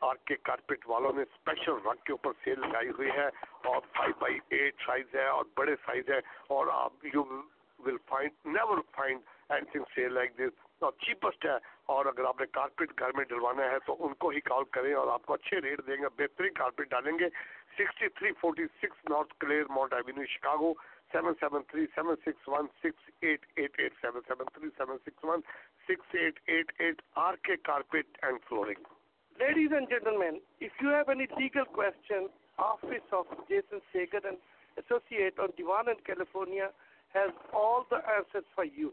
آج کے کارپیٹ والوں نے اسپیشل رنگ کے اوپر سیل لگائی ہوئی ہے اور فائیو بائی ایٹ سائز ہے اور بڑے سائز ہے اور آپ you will find never find anything sale like this اور چیپسٹ ہے اور اگر آپ نے کارپیٹ گھر میں ڈلوانا ہے تو ان کو ہی کال کریں اور آپ کو اچھے ریٹ دیں گے بہترین کارپیٹ ڈالیں گے۔ Sixty three forty six north Clare avenue Chicago seven seven three seven six one six eight eight eight seven seven three seven six one six eight eight eight RK Carpet and Flooring. Ladies and gentlemen, if you have any legal question, Office of Jason Sagan and Associate on Divan and California has all the answers for you.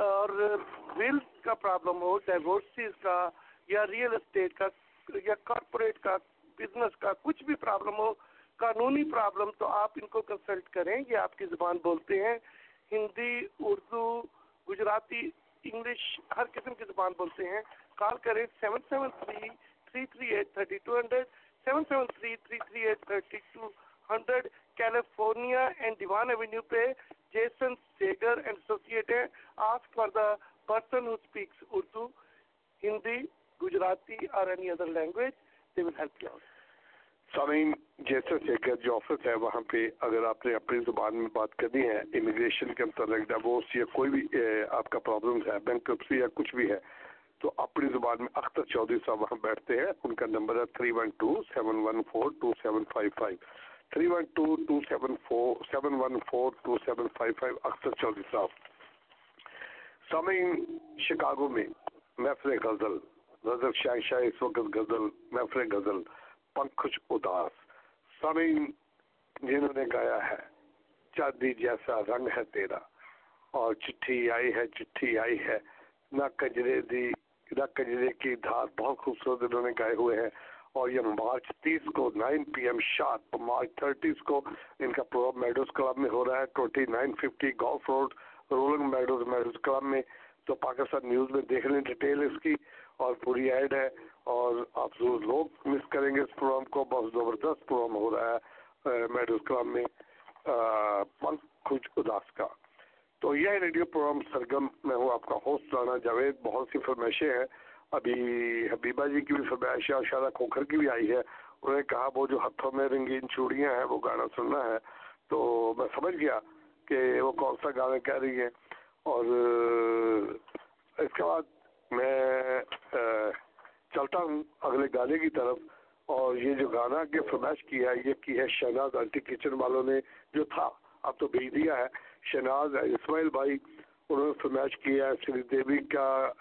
اور ویلز کا پرابلم ہو ڈائیورسیز کا یا ریئل اسٹیٹ کا یا کارپوریٹ کا بزنس کا کچھ بھی پرابلم ہو، قانونی پرابلم تو آپ ان کو کنسلٹ کریں، یہ آپ کی زبان بولتے ہیں۔ ہندی، اردو، گجراتی، انگلش، ہر قسم کی زبان بولتے ہیں۔ کال کریں seven seven three three three eight thirty two hundred seven seven three three three eight thirty two hundred California and Devon avenue پہ Jason Sager and Societe ask for the person who speaks Urdu, Hindi, Gujarati or any other language, they will help you out. سامعین جیسے سیکر جو آفس ہے وہاں پہ اگر آپ نے اپنی زبان میں بات کرنی ہے امیگریشن کے متعلق ڈیوس یا کوئی بھی آپ کا پرابلم ہے بینکرپسی یا کچھ بھی ہے تو اپنی زبان میں اختر چودھری صاحب وہاں بیٹھتے ہیں ان کا نمبر ہے three one two seven one four two seven five five 312-274-714-2755 اکثر فور چودھری صاحب سامعین، شکاگو میں محفل غزل غزل شاہ شاہ، اس وقت غزل، محفل غزل، پنکھج اداس۔ سامعین، جنہوں نے گایا ہے، چاندی جیسا رنگ ہے تیرا، اور چٹھی آئی ہے، چٹھی آئی ہے۔ نہ کجرے دی، نہ کجرے کی دھار، بہت خوبصورت انہوں نے گائے ہوئے ہیں۔ اور یہ مارچ تیس کو nine P M sharp, March thirties کو ان کا پروگرام میڈوز کلب میں ہو رہا ہے، twenty nine fifty Golf road, Rolling Meadows Meadows club میں۔ تو پاکستان نیوز میں دیکھ لیں ڈیٹیل اس کی اور پوری ایڈ ہے۔ اور آپ ضرور لوگ مس کریں گے اس پروگرام کو۔ بہت زبردست پروگرام ہو رہا ہے میڈوز کلب میں۔ ملک خوش اداس کا۔ تو یہ ریڈیو پروگرام سرگم میں ہوں آپ کا ہوسٹ رانا جاوید۔ بہت سی فرمائشیں ہیں۔ ابھی حبیبہ جی کی بھی فرمائش ہے اور شادہ کھوکھر کی بھی آئی ہے، انہوں نے کہا وہ جو ہتھوں میں رنگین چوڑیاں ہیں، وہ گانا سننا ہے۔ تو میں سمجھ گیا کہ وہ کون سا گانا کہہ رہی ہیں۔ اور اس کے بعد میں چلتا ہوں اگلے گانے کی طرف۔ اور یہ جو گانا کے فرمائش کی ہے، یہ کی ہے شہناز الٹی کچن والوں نے جو تھا، اب تو بھیج دیا ہے۔ شہناز اسماعیل بھائی انہوں نے سمیش کیا ہے شری دیوی کا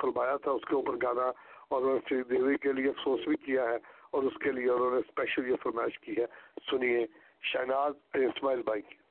فرمایا تھا، اس کے اوپر گانا، اور انہوں نے شری دیوی کے لیے افسوس بھی کیا ہے، اور اس کے لیے انہوں نے اسپیشل یہ فرمائش کی ہے۔ سنیے، شہناز اسماعیل بھائی کی۔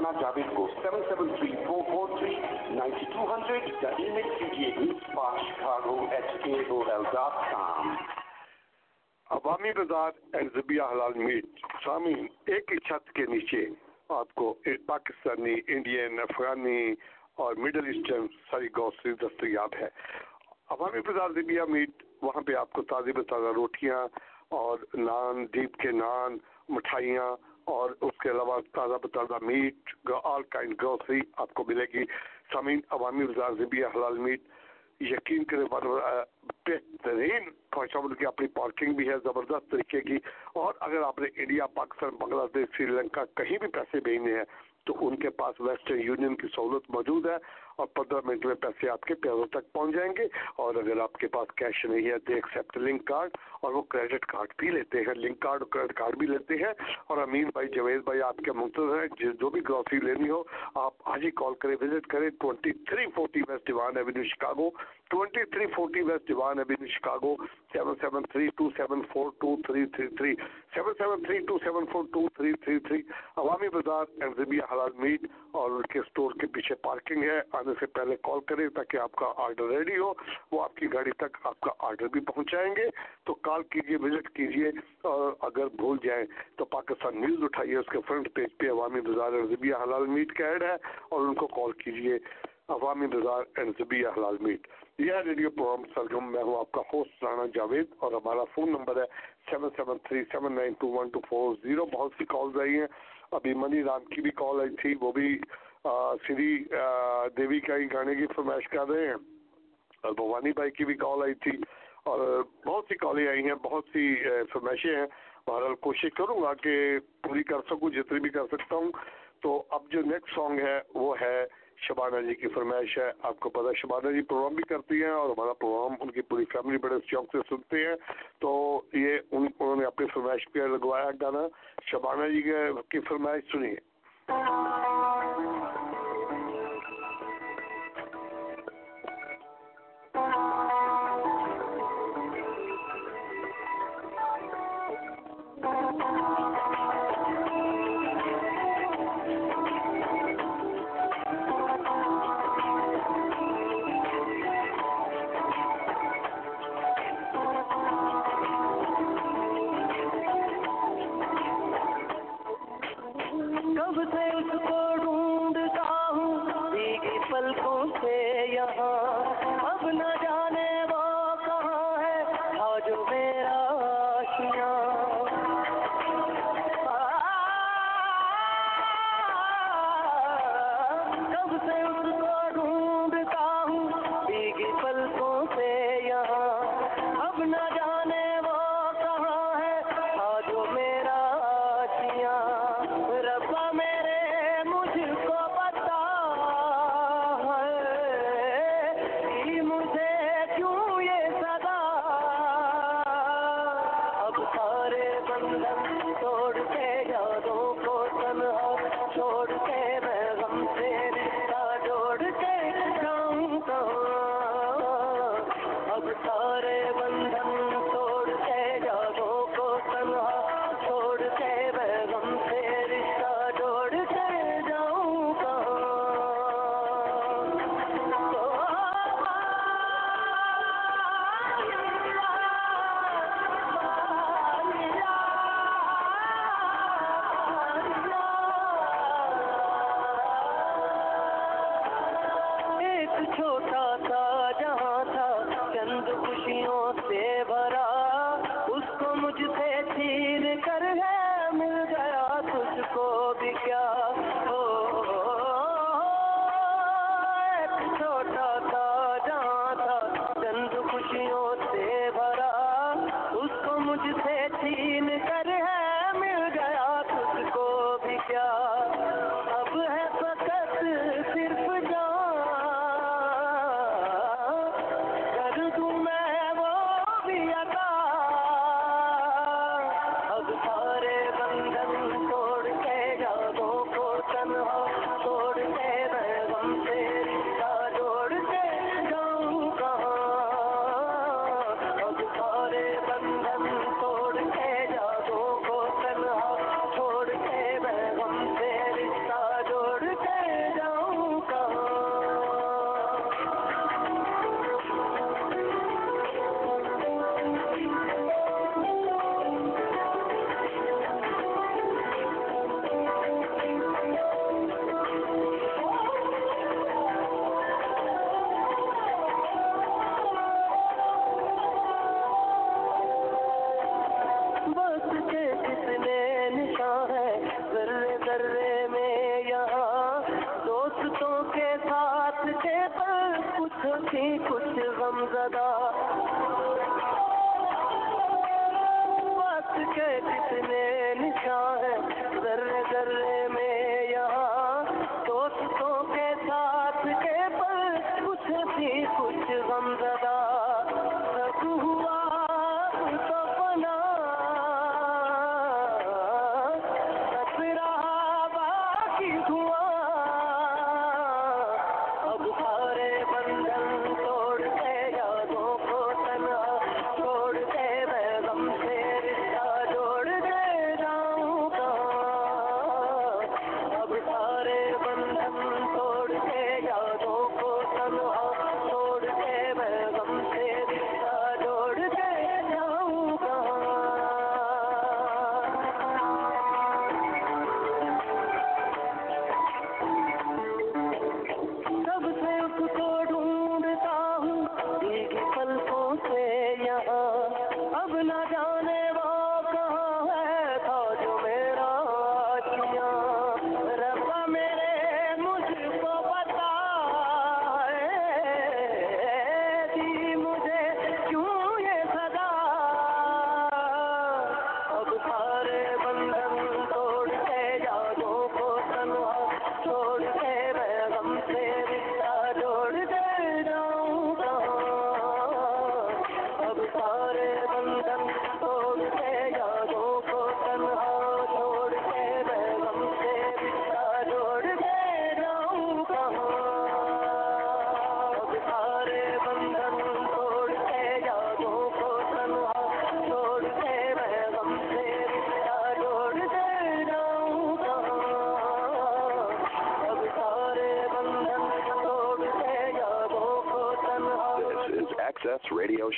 رانا جاوید کو seven seven three four four three ninety two hundred Awami Bazaar حلال میٹ ایک ہی چھت کے نیچے. آپ کو پاکستانی، انڈین، افغانی اور مڈل ایسٹرن ساری گوشت دستیاب ہے. عوامی بازار میٹ، وہاں پہ آپ کو تازی بتازہ روٹیاں اور نان، دیپ کے نان، مٹھائیاں اور اس کے علاوہ تازہ بتازہ میٹ آل کائنڈ گروسری آپ کو ملے گی۔ سامین عوامی بازار زبیہ حلال میٹ یقین کرے بہترین فیشن کی اپنی پارکنگ بھی ہے، زبردست طریقے کی۔ اور اگر آپ نے انڈیا، پاکستان، بنگلہ دیش، سری لنکا کہیں بھی پیسے بھیجنے ہیں تو ان کے پاس ویسٹرن یونین کی سہولت موجود ہے۔ اور پندرہ منٹ میں پیسے آپ کے پیروں تک پہنچ جائیں گے اور اگر آپ کے پاس کیش نہیں ہے تو ایکسیپٹ لنک کارڈ اور وہ کریڈٹ کارڈ بھی لیتے ہیں۔ لنک کارڈ اور کریڈٹ کارڈ بھی لیتے ہیں۔ اور امین بھائی جاوید بھائی آپ کے منتظر ہیں۔ جس جو بھی گروسری لینی ہو، آپ آج ہی کال کریں وزٹ کریں۔ Twenty three forty west Devon avenue Chicago twenty three forty west Devon ابھی Chicago seven seven three two seven four two three three three seven seven three two seven four two three three three Awami Bazaar انزبیہ حلال میٹ اور ان کے اسٹور کے پیچھے پارکنگ ہے۔ آنے سے پہلے کال کریں تاکہ آپ کا آرڈر ریڈی ہو۔ وہ آپ کی گاڑی تک آپ کا آرڈر بھی پہنچائیں گے۔ تو کال کیجیے وزٹ کیجیے اور اگر بھول جائیں تو پاکستان نیوز اٹھائیے۔ اس کے فرنٹ پیج پہ عوامی بازار اینڈ حلال میٹ کا ایڈ ہے اور ان کو کال کیجیے عوامی بازار انزبیہ حلال میٹ۔ یہ ریڈیو پروگرام سرگم میں ہوں، آپ کا ہوسٹ رانا جاوید اور ہمارا فون نمبر ہے seven seven three seven nine two one two four zero بہت سی کالز آئی ہیں۔ ابھی منی رام کی بھی کال آئی تھی، وہ بھی سری دیوی کا ہی گانے کی فرمائش کر رہے ہیں۔ اور بھوانی بھائی کی بھی کال آئی تھی۔ اور بہت سی کالیں آئی ہیں، بہت سی فرمائشیں ہیں۔ بہرحال کوشش کروں گا کہ پوری کر سکوں، جتنی بھی کر سکتا ہوں۔ تو اب جو نیکسٹ سانگ ہے، وہ ہے شبانہ جی کی فرمائش ہے، آپ کو پتہ شبانہ جی پروگرام بھی کرتی ہیں اور ہمارا پروگرام ان کی پوری فیملی بڑے شوق سے سنتے ہیں۔ تو یہ ان، انہوں نے اپنی فرمائش پہ لگوایا گانا۔ شبانہ جی کی فرمائش سنیے۔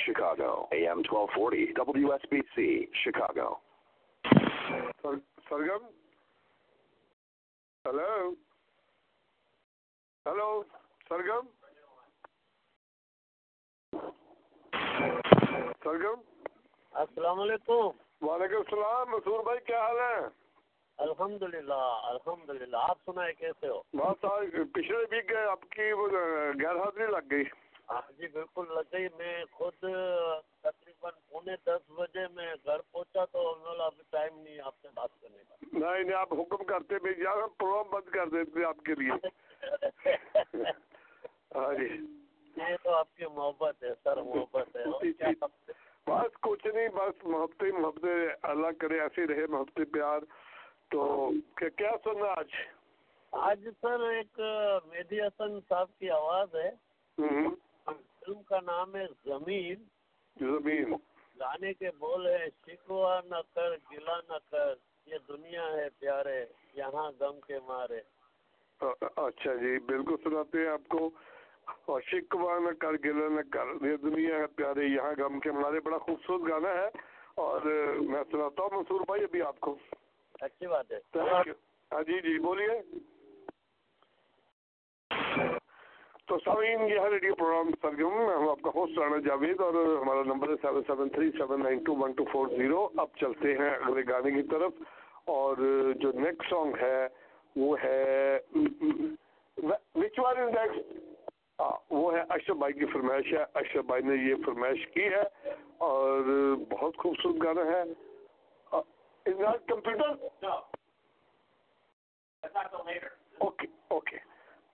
Chicago, AM 1240, WSBC, Chicago. نہ کر گلا نہ کر یہ دنیا ہے پیارے یہاں غم کے مارے۔ اچھا جی بالکل سناتے ہیں آپ کو۔ اور شکوا نہ کر گلا نہ کر یہ دنیا ہے پیارے یہاں غم کے مارے۔ بڑا خوبصورت گانا ہے۔ اور میں سناتا ہوں منصور بھائی ابھی آپ کو۔ اچھی بات ہے. ہاں جی جی بولیے۔ تو سامعین یہ ہے ریڈیو پروگرام سرگم میں ہوں آپ کا ہوسٹ رانا جاوید اور ہمارا نمبر ہے seven seven three seven nine two one two four zero اب چلتے ہیں اگلے گانے کی طرف اور جو نیکسٹ سانگ ہے وہ ہے وچ ون از نیکسٹ وہ ہے اشرف بھائی کی فرمائش ہے۔ اشرف بھائی نے یہ فرمائش کی ہے اور بہت خوبصورت گانا ہے۔ کمپیوٹر اوکے اوکے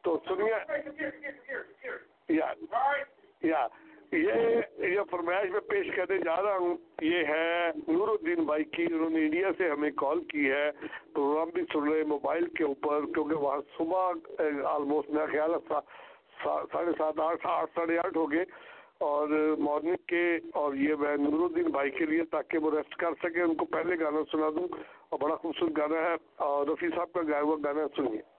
تو سنیے۔ یا یہ یہ فرمائش میں پیش کرنے جا رہا ہوں، یہ ہے نور الدین بھائی کی، انہوں نے انڈیا سے ہمیں کال کی ہے، پروگرام بھی سن رہے موبائل کے اوپر، کیونکہ وہاں صبح آلموسٹ میرا خیال ہے ساڑھے سات، آٹھ آٹھ، ساڑھے آٹھ ہو گئے۔ اور مارننگ کے، اور یہ میں نور الدین بھائی کے لیے تاکہ وہ ریسٹ کر سکیں، ان کو پہلے گانا سنا دوں، اور بڑا خوبصورت گانا ہے۔ اور رفیع صاحب کا گایا ہوا گانا سنیے۔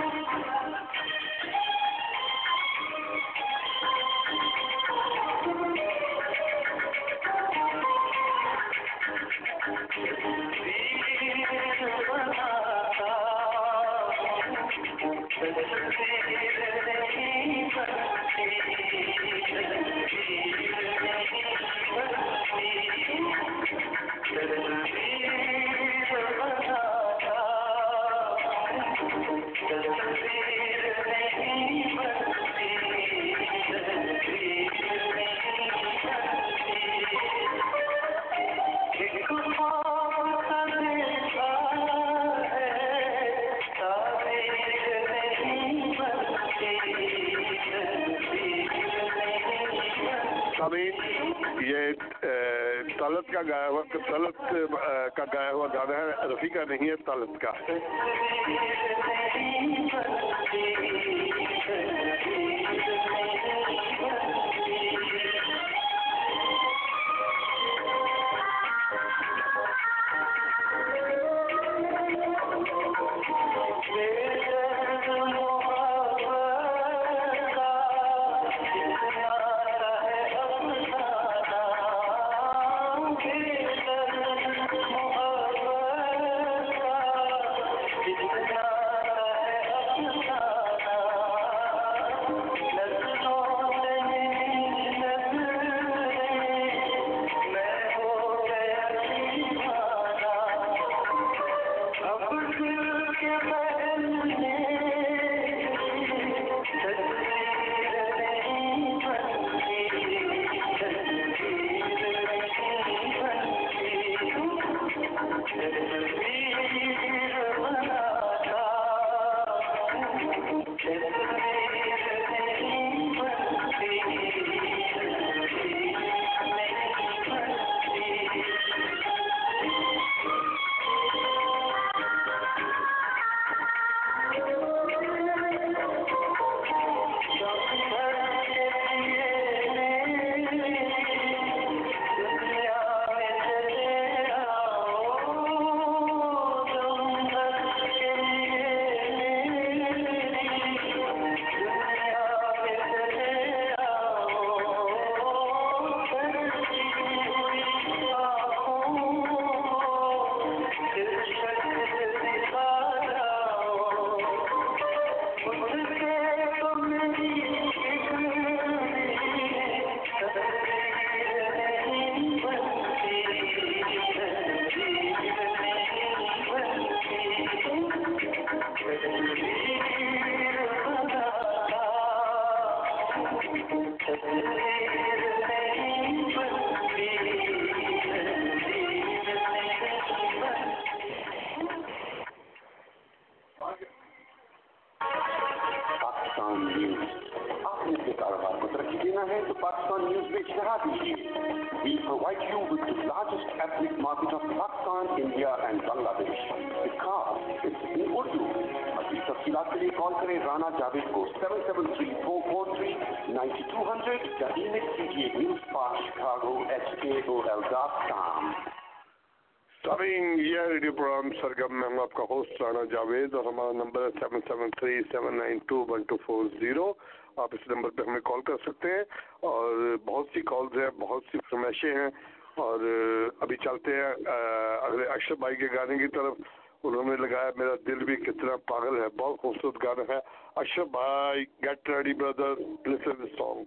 طلت کا گایا ہوا طلت کا گایا ہوا گانا ہے رفیع کا نہیں ہے طلت کا ڈاکٹر رانا جاوید کو seven seven three four four three ninety two hundred news park Chicago H K O L dot com سامعین یہ ریڈیو پروگرام سرگم میں ہوں آپ کا ہوسٹ رانا جاوید اور ہمارا نمبر ہے seven seven three seven nine two one two four zero آپ اس نمبر پہ ہمیں کال کر سکتے ہیں اور بہت سی کالز ہیں، بہت سی فرمائشیں ہیں اور ابھی چلتے ہیں اگلے اکشر بھائی کے گانے کی طرف۔ انہوں نے لگایا، میرا دل بھی کتنا پاگل ہے، بہت خوبصورت گانا ہے۔ اشرف بھائی get ready brother listen song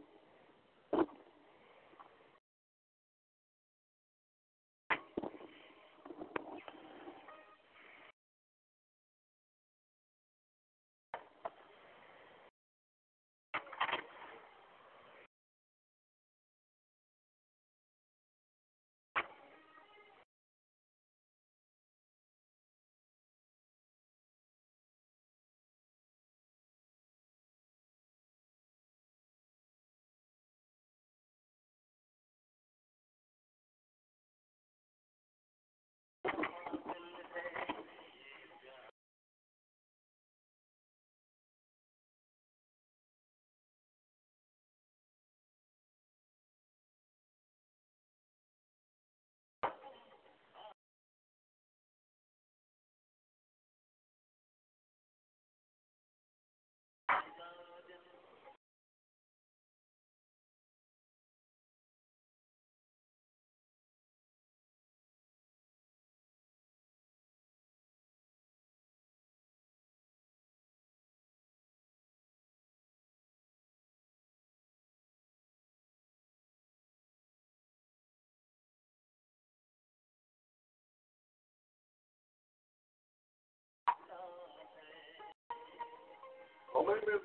Oh, maybe it's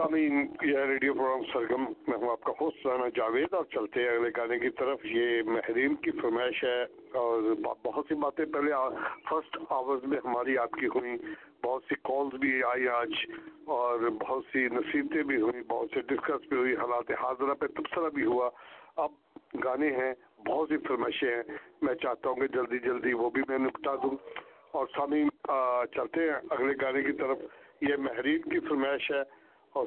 سامعین یہ ریڈیو پروگرام سرگم، میں ہوں آپ کا ہوسٹ رانا جاوید اور چلتے ہیں اگلے گانے کی طرف۔ یہ مہرین کی فرمائش ہے اور بہت سی باتیں پہلے فرسٹ آورز میں ہماری آپ کی ہوئیں۔ بہت سی کالز بھی آئی آج اور بہت سی نصیبتیں بھی ہوئیں، بہت سے ڈسکس بھی ہوئی حالات حاضرہ پہ تبصرہ بھی ہوا۔ اب گانے ہیں، بہت سی فرمائشیں ہیں۔ میں چاہتا ہوں کہ جلدی جلدی وہ بھی میں نپٹا دوں۔ اور سامعین چلتے ہیں اگلے گانے کی طرف۔ یہ مہرین کی فرمائش ہے۔ اور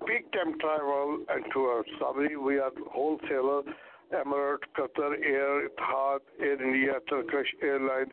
peak time travel and tours Sabri we are wholesaler Emirates Qatar Air Etihad Air India Turkish airline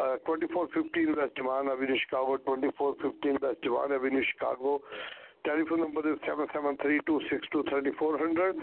twenty four fifteen west Devon avenue Chicago twenty four fifteen west Devon avenue Chicago telephone number seven seven three two six two thirty four hundred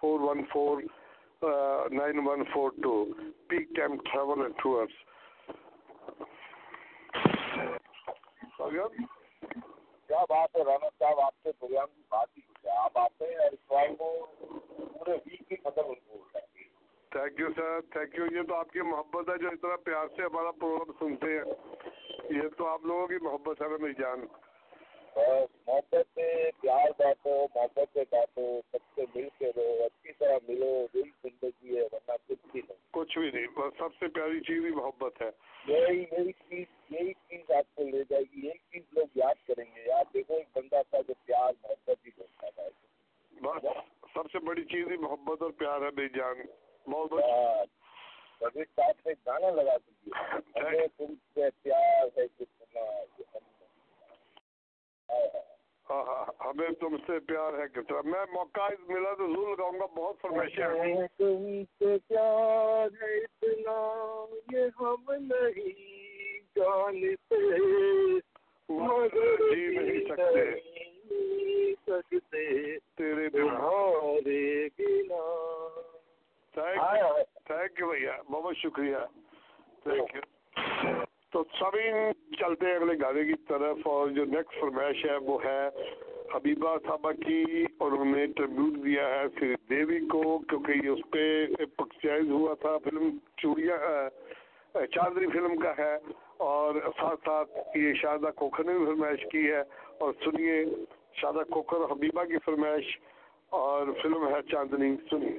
four one four Uh, 9142, peak time travel and tours. کیا بات ہے رانا صاحب آپ سے پروگرام کی بات ہی کچھ آپ آتے ہیں اتوار کو پورے ویک کی ختم ہو thank you sir thank you یہ تو آپ کی محبت ہے جو اتنا پیار سے ہمارا پروگرام سنتے ہیں۔ یہ تو آپ لوگوں کی محبت ہے میری جان بس محبت سے پیار بانٹو محبت سے بانٹو سب سے مل کے رہو اچھی طرح ملو دل زندگی ہے ورنہ کچھ بھی نہیں۔ کچھ بھی نہیں بس سب سے پیاری چیز ہی محبت ہے۔ یہی یہی چیز یہی چیز آپ کو لے جائے گی یہی چیز لوگ یاد کریں گے۔ یار دیکھو ایک بندہ تھا جو پیار محبت ہی بولتا تھا۔ بس سب سے بڑی چیز ہی محبت اور پیار ہے بے جان۔ بہت بہت صاحب نے گانا لگا دیجیے پیار ہے کتنا ہاں، ہاں، ہمیں تم سے پیار ہے کتنا میں موقع ملا تو ضرور لگاؤں گا بہت فرمائشیں ہے تم سے پیار ہے اتنا یہ ہم نہیں جانتے۔ مگر جی نہیں سکتے۔ تھینک یو بھیا بہت شکریہ۔ تھینک یو تو سبھی چلتے ہیں اگلے گانے کی طرف اور جو نیکسٹ فرمائش ہے وہ ہے حبیبہ صاحبہ کی اور انہوں نے ٹریبیوٹ دیا ہے سری دیوی کو کیونکہ یہ اس پہ پکچائز ہوا تھا فلم چوریا چاندنی فلم کا ہے اور ساتھ ساتھ یہ شادہ کوکھر نے بھی فرمائش کی ہے اور سنیے شادہ کوکھر حبیبہ کی فرمائش اور فلم ہے چاندنی، سنیے۔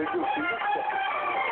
Tem o filho.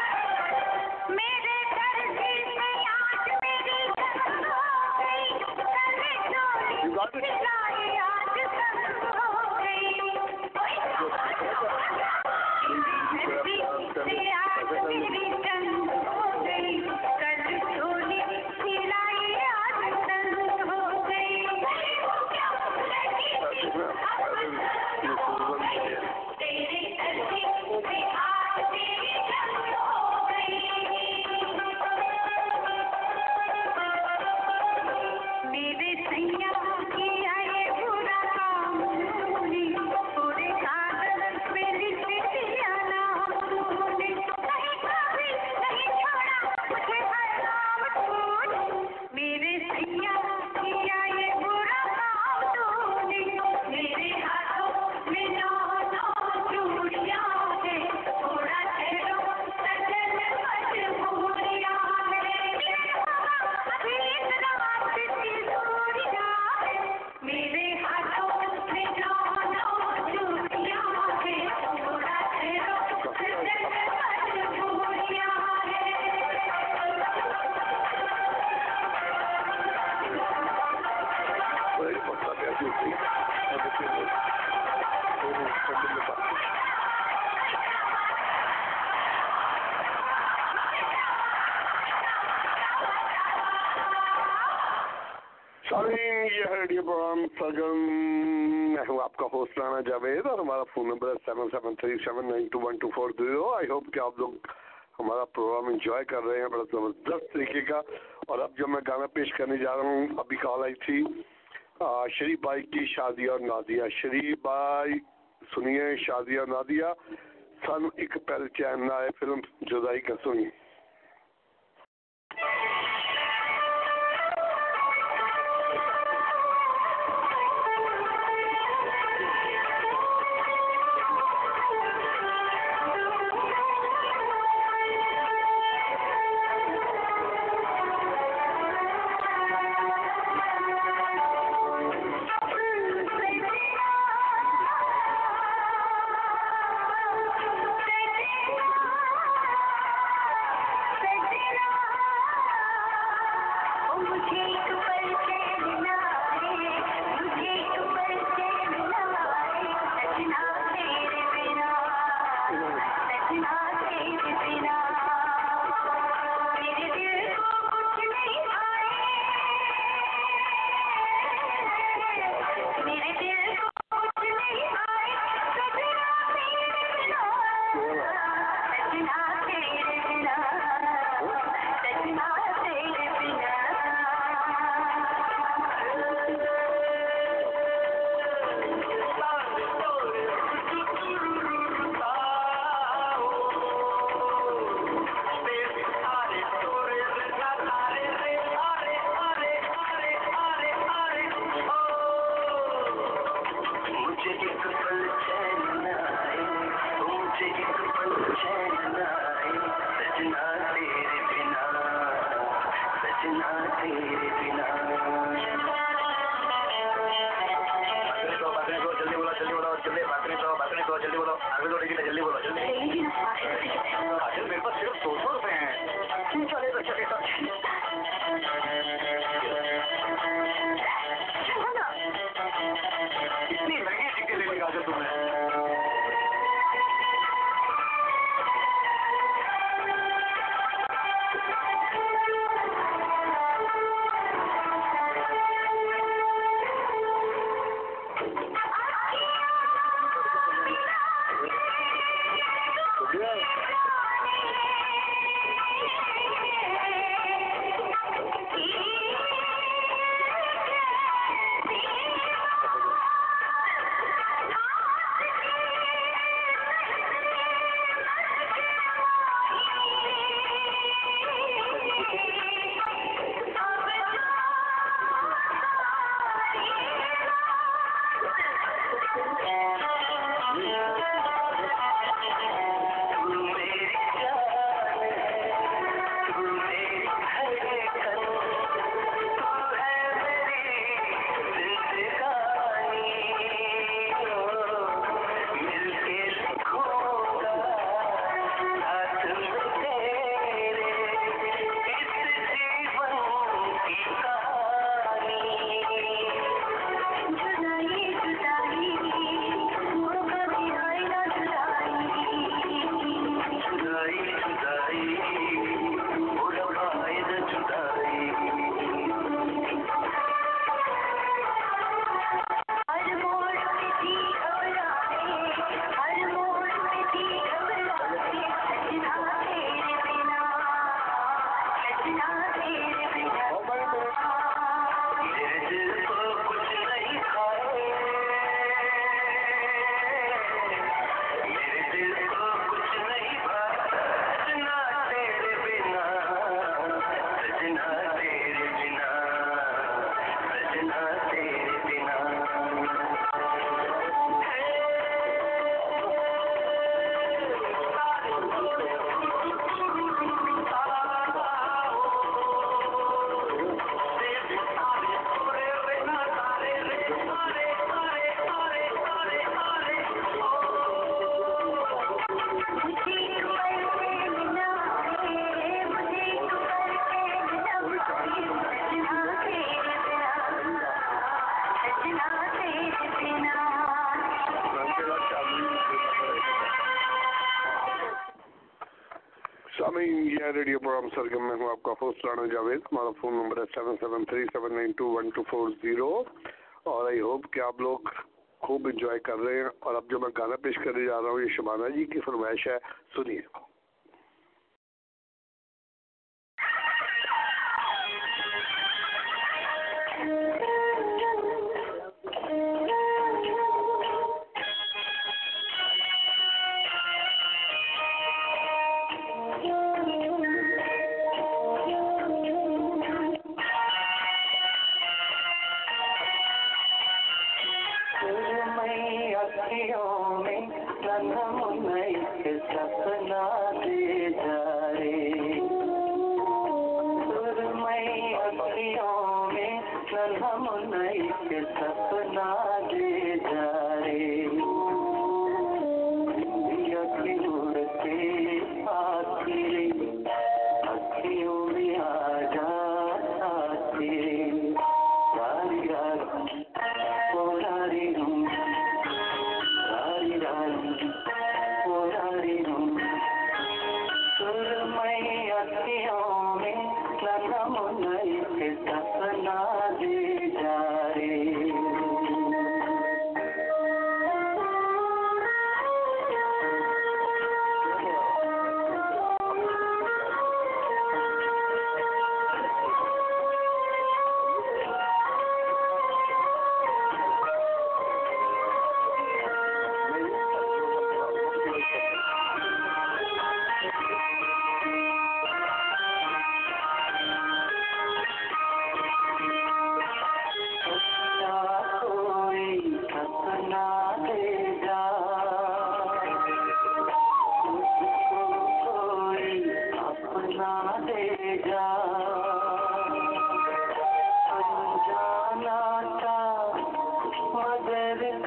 سجن میں ہوں، آپ کا ہوسٹ رانا جاوید اور ہمارا فون نمبر ہے seven seven three seven nine two one two four zero I hope کہ آپ لوگ ہمارا پروگرام انجوائے کر رہے ہیں بڑا زبردست طریقے کا. اور اب جو میں گانا پیش کرنے جا رہا ہوں، ابھی کال آئی تھی شریف بھائی کی شادی اور نادیہ. شریف بھائی، سنیے، شادی اور نادیا سن، ایک پہل چین آئے، فلم جدائی کا سنیے. پوسٹ لانا جاوید ہمارا فون نمبر ہے seven seven three seven nine two one two four zero اور آئی ہوپ کہ آپ لوگ خوب انجوائے کر رہے ہیں۔ اور اب جو میں گانا پیش کرنے جا رہا ہوں یہ شبانہ جی کی فرمائش ہے۔ سنیے۔ سامعین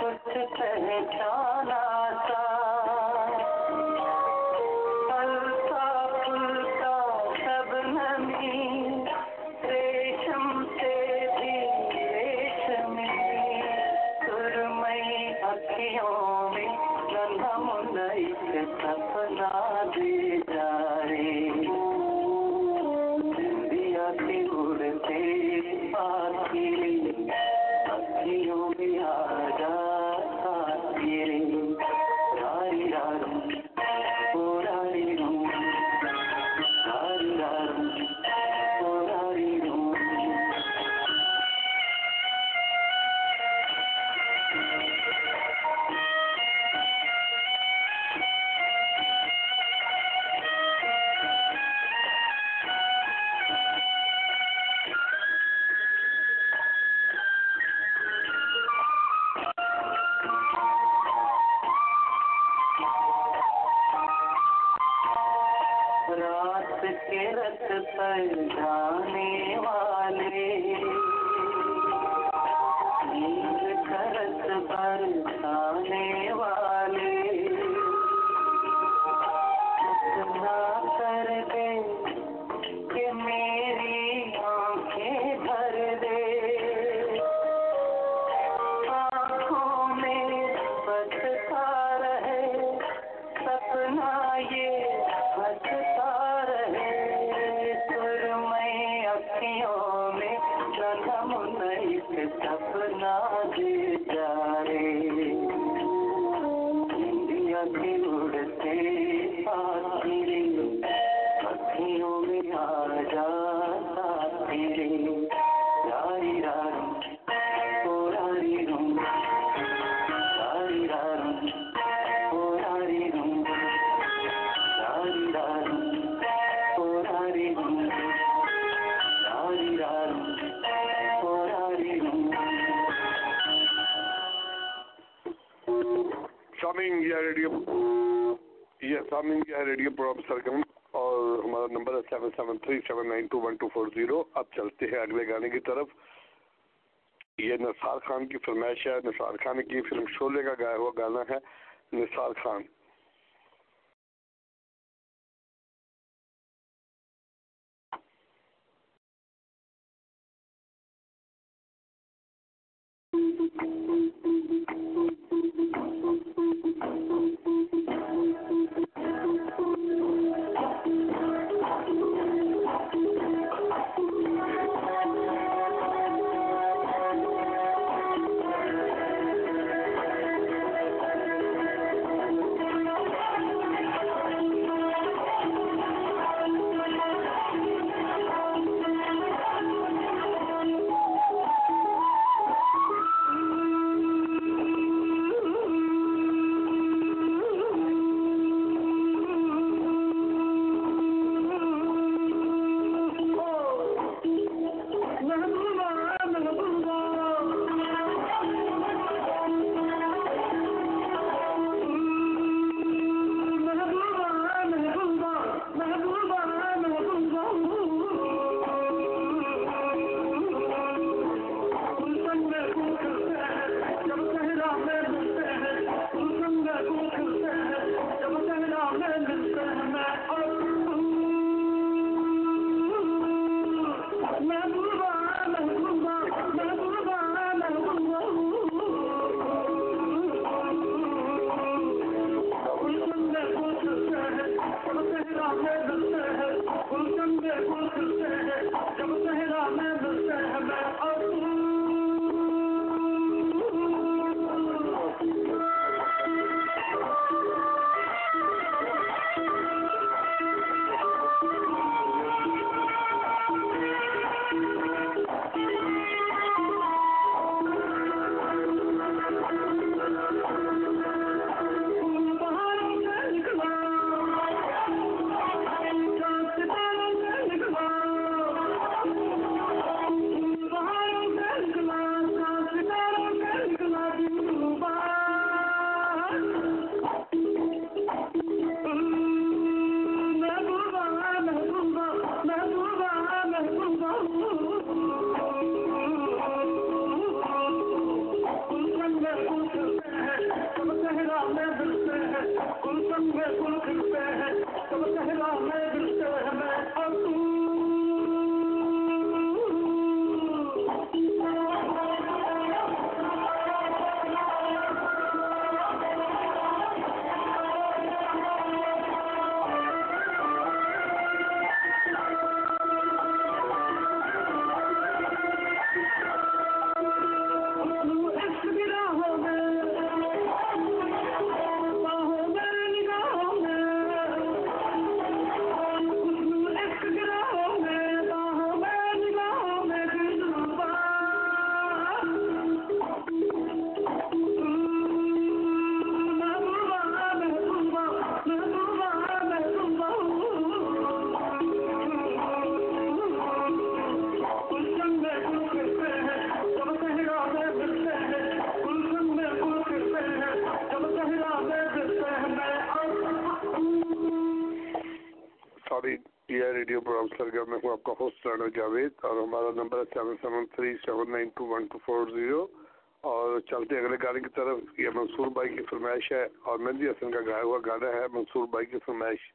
فرمائش ہے نثار خان کی فلم شولے کا گایا ہوا گانا ہے نثار خان۔ جاوید اور ہمارا نمبر ہے seven seven three seven nine two one two four zero اور چلتے اگلے گانے کی طرف یہ منصور بھائی کی فرمائش ہے اور مہندی حسن کا گایا ہوا گانا ہے منصور بھائی کی فرمائش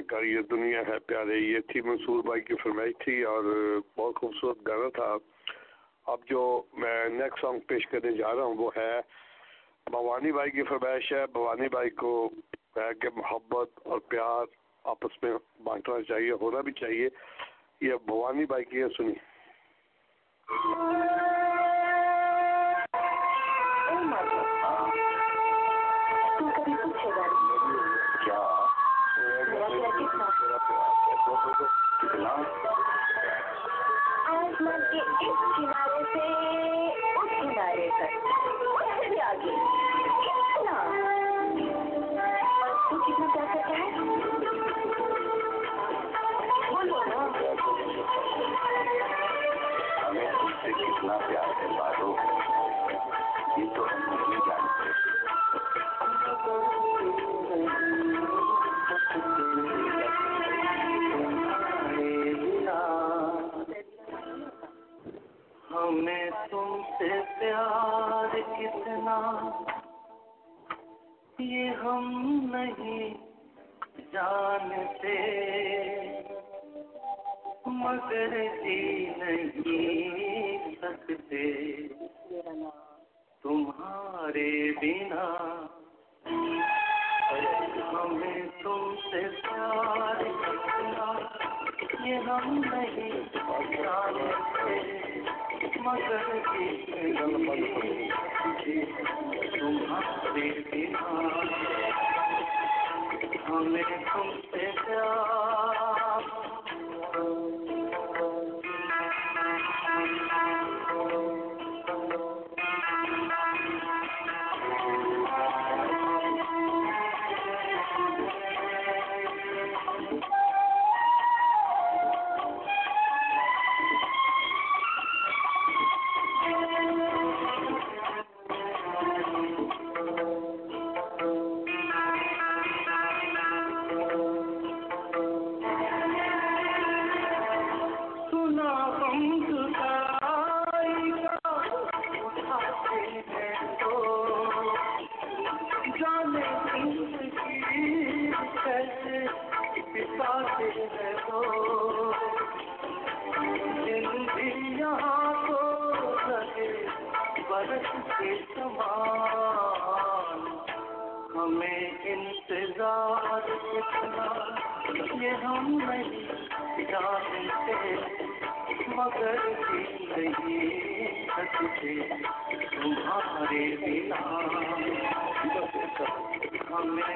کر کر یہ دنیا ہے، پیارے، یہ تھی منصور بھائی کی فرمائش تھی اور بہت خوبصورت گانا تھا۔ اب جو میں نیکسٹ سانگ پیش کرنے جا رہا ہوں وہ ہے بھوانی بھائی کی فرمائش ہے۔ بھوانی بھائی کو ہے کہ محبت اور پیار آپس میں بانٹنا چاہیے، ہونا بھی چاہیے۔ یہ بھوانی بھائی کی ہے سنی آسمان کے اس کنارے سے اس کنارے تک اس سے آگے کتنا اور تو کتنا پیار کرتا ہے بولو نا ہمیں تم سے کتنا پیار ہے بارو یہ تو ہم نہیں ہمیں تم سے پیار کتنا؟ یہ ہم نہیں جانتے۔ مگر جی نہیں سکتے۔ تمہارے بنا ہمیں تم سے پیار کتنا؟ یہ ہم نہیں جانتے۔ مگر ہمیں تم سے پیار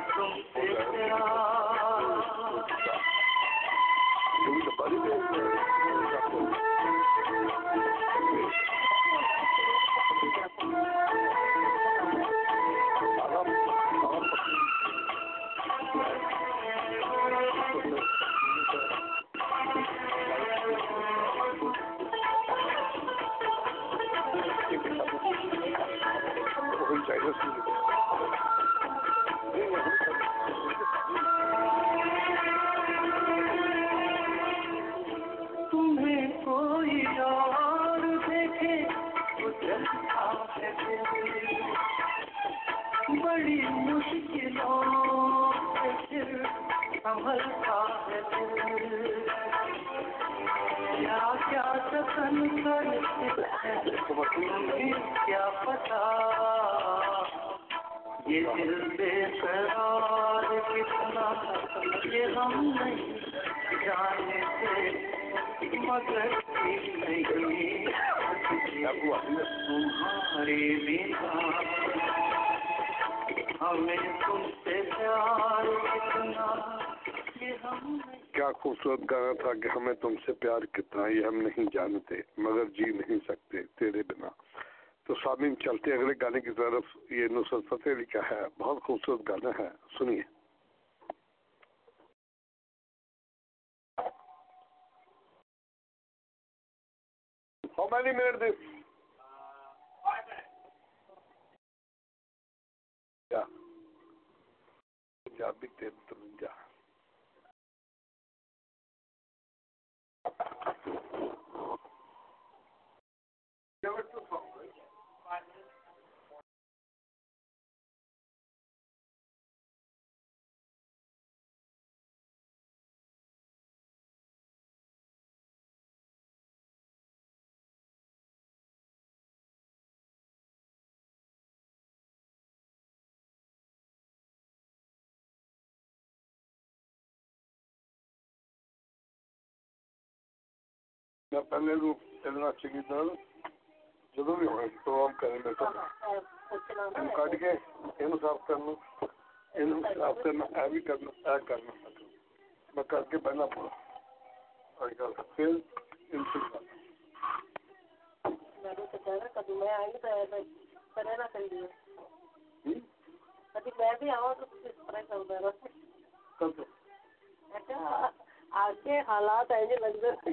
ہمیں گانے کی طرف یہ نصرت فتح لکھا ہے بہت خوبصورت گانا ہے۔ ہاں، میں پہلے تو چلنا چنگی طرح جدو بھی ہوئے پروگرام کریں بیٹا کٹ کے یہ صاف کرنا یہ صاف کرنا یہ بھی کرنا یہ کرنا میں کر کے پہلا پورا پھر ان سے کرنا میں بھی آؤں تو آج کے حالات ایسے لگ رہے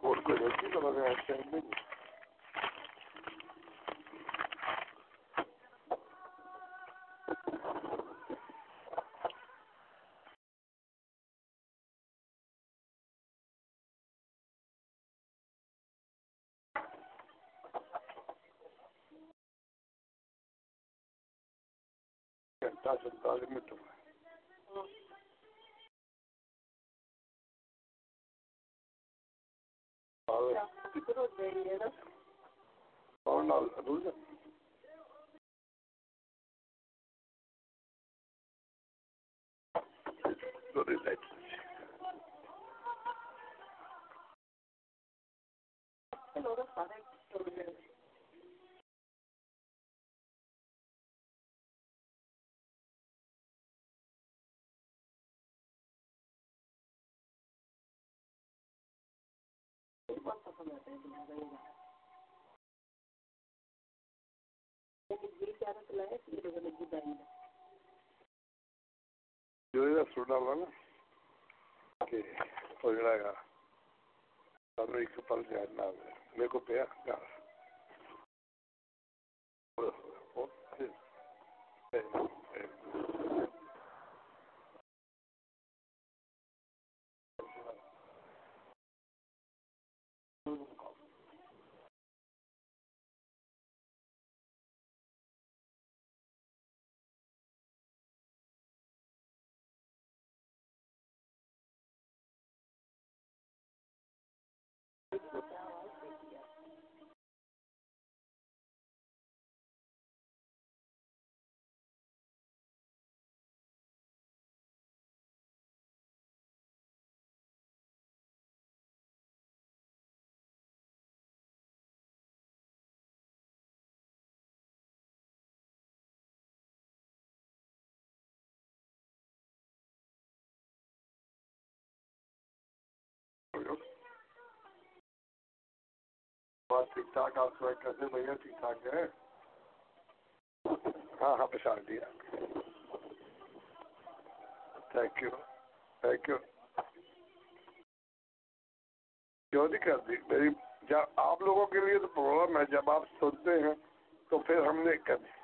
Por quello lo deve essere benissimo. cantato dall'imito. know. So they. Thank you. ہوا نا کہ وہ جڑا ہے سانو ایک پل یاد نہ آئے میرے کو ٹھیک ٹھاک، آپ سوائے کیسے بھیا ٹھیک ٹھاک ہے ہاں ہاں پچھاڑ دیا تھینک یو تھینک یو کیوں نہیں کر دی میری جب آپ لوگوں کے لیے تو پروگرام ہے، جب آپ سنتے ہیں تو پھر ہم نے کر دی۔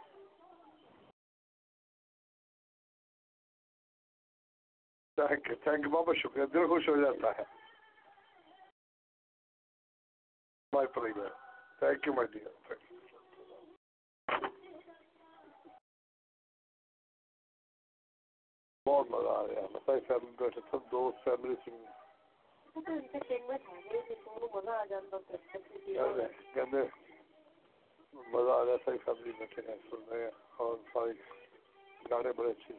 تھینک یو تھینک یو بہت شکریہ، دل خوش ہو جاتا ہے۔ My pleasure thank you my dear بہت مزہ آ رہا ہے بتائیے فیملی بیٹھے سب دوست فیملی سے کہتے مزہ آ رہا ہے ساری فیملی بیٹھے ہیں سن رہے ہیں اور سارے گانے بڑے اچھے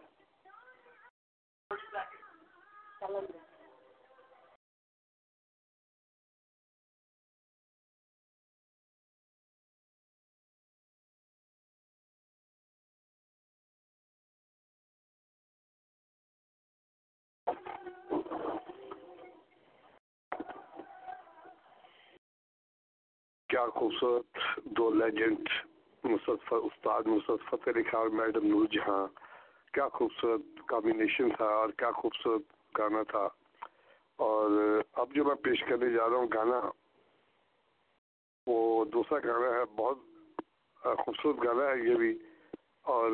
خوبصورت دو لیجنڈ نصرت استاد نصرت فتح علی خان اور میڈم نور جہاں۔ کیا خوبصورت کمبینیشن تھا اور کیا خوبصورت گانا تھا۔ اور اب جو میں پیش کرنے جا رہا ہوں گانا، وہ دوسرا گانا ہے، بہت خوبصورت گانا ہے یہ بھی۔ اور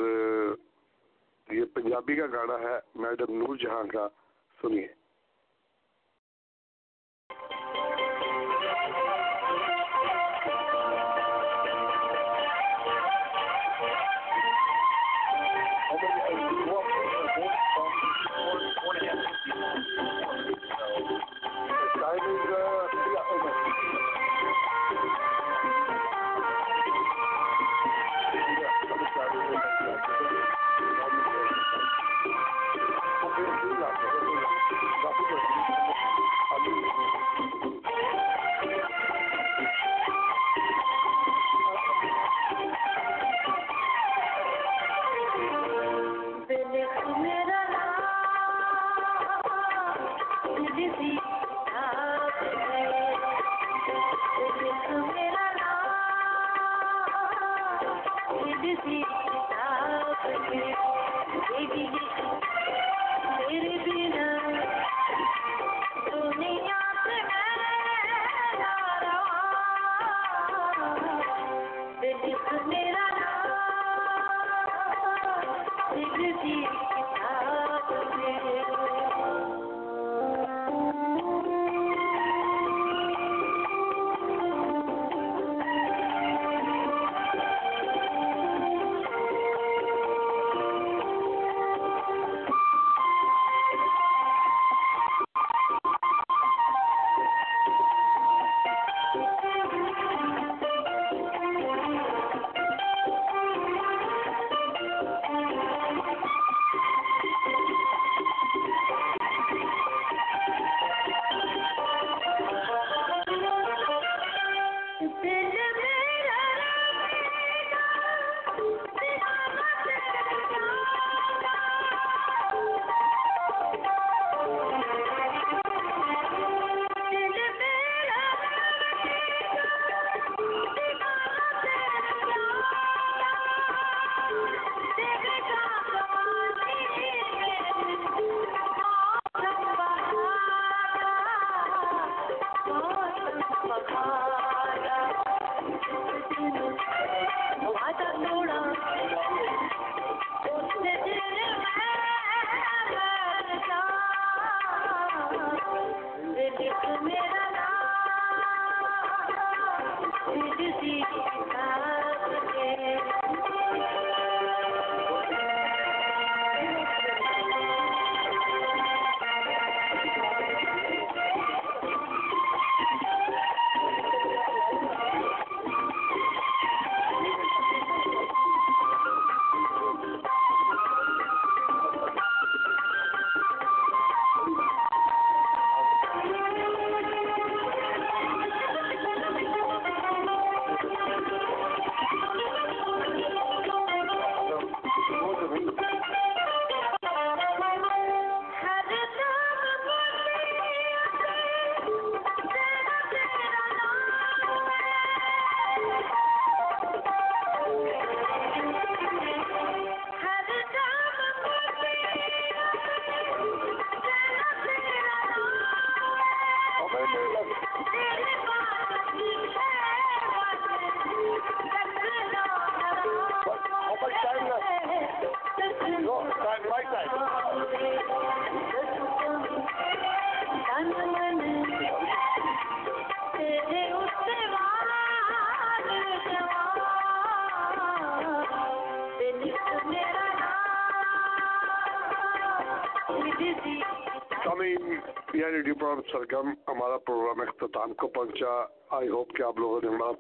یہ پنجابی کا گانا ہے، میڈم نور جہاں کا۔ سنیے۔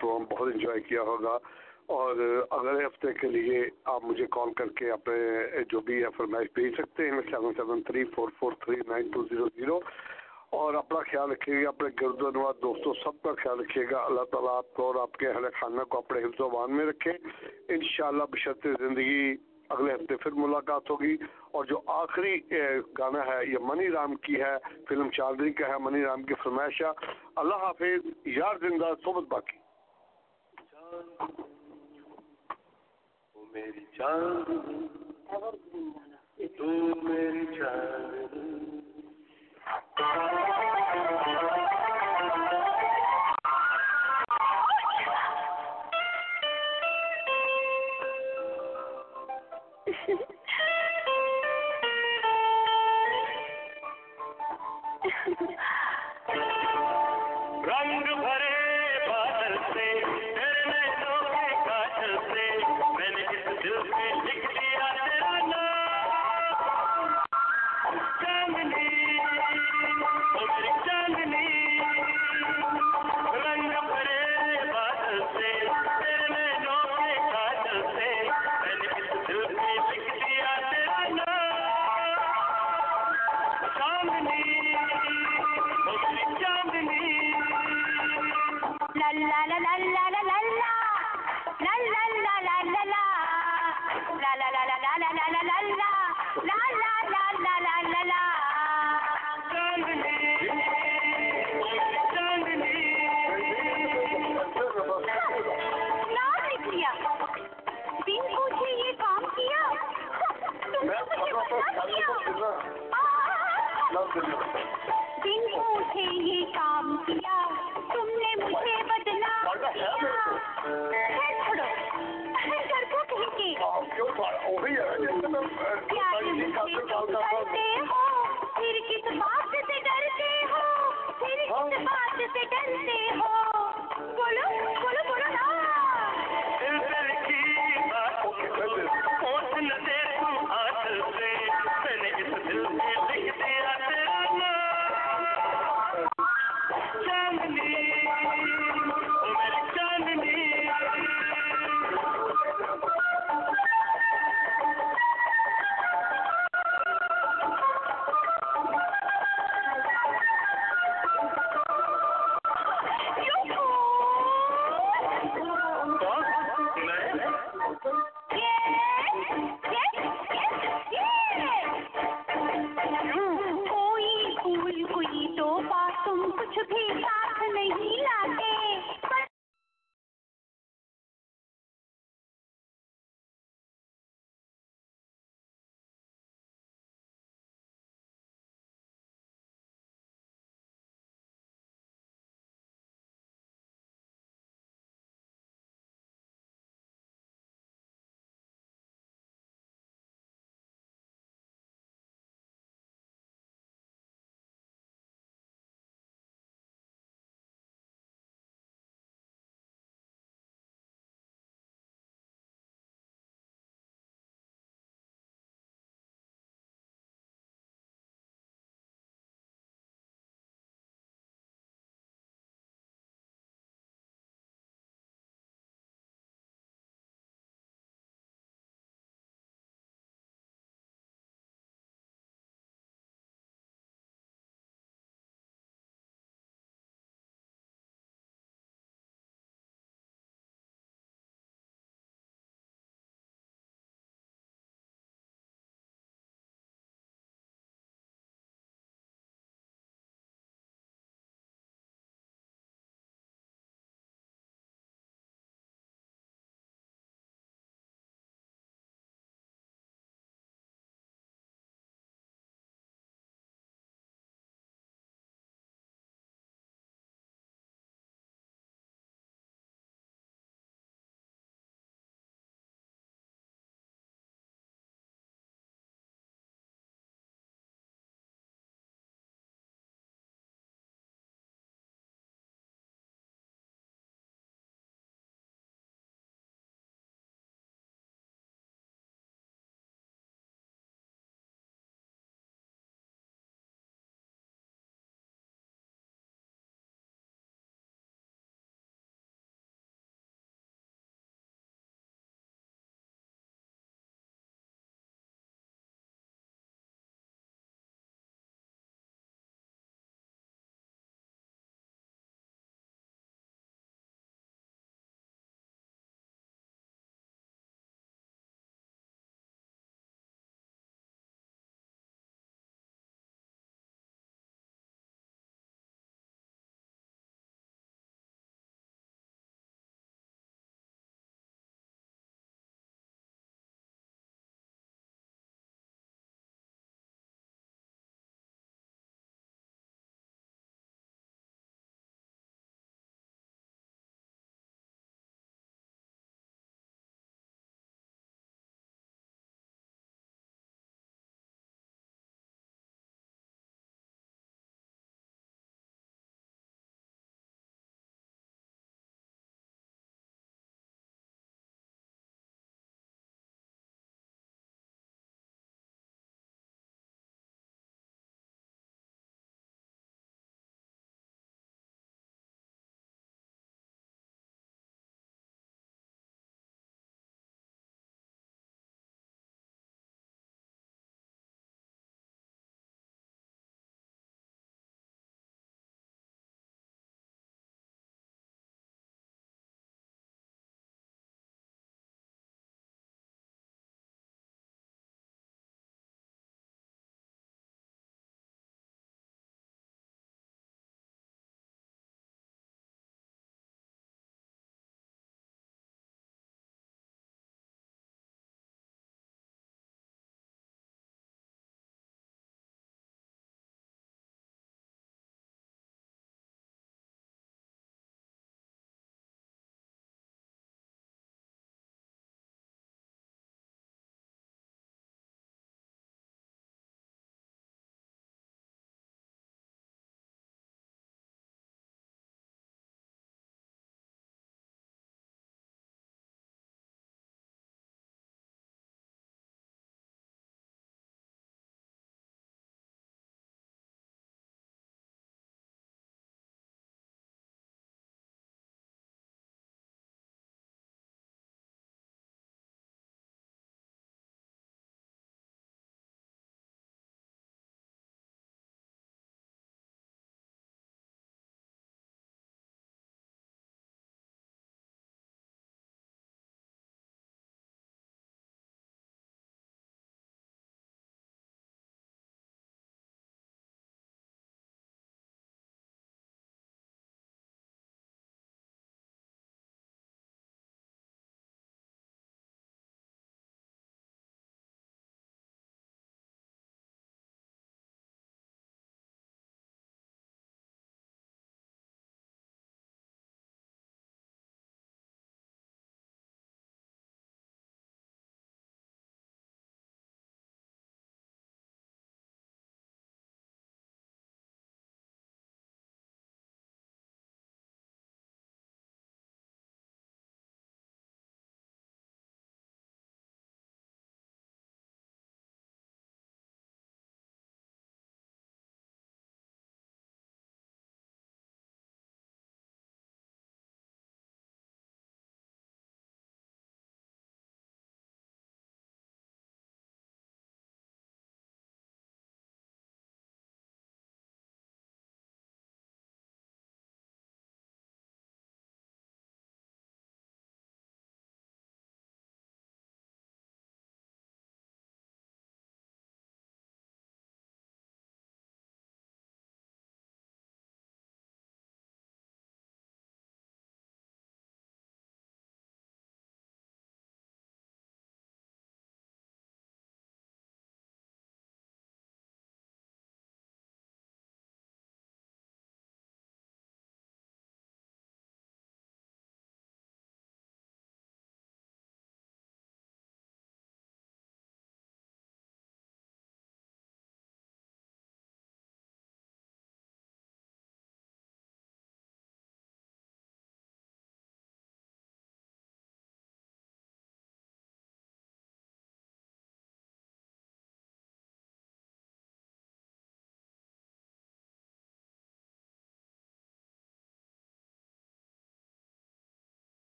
پروگرام بہت انجوائے کیا ہوگا۔ اور اگلے ہفتے کے لیے آپ مجھے کال کر کے اپنے جو بھی ہے فرمائش بھیج سکتے ہیں seven seven three four four three nine two zero zero اور اپنا خیال رکھیے گا، اپنے گرد و نواز دوستوں، سب کا خیال رکھیے گا۔ اللہ تعالیٰ آپ کو اور آپ کے اہل خانہ کو اپنے حفظ و مان میں رکھے۔ انشاءاللہ بشرط زندگی اگلے ہفتے پھر ملاقات ہوگی۔ اور جو آخری گانا ہے، یہ منی رام کی ہے، فلم چاندنی کا ہے، منی رام کی فرمائش ہے۔ اللہ حافظ، یار زندہ، صحبت باقی۔ میری چاندنی تو میری چاندنی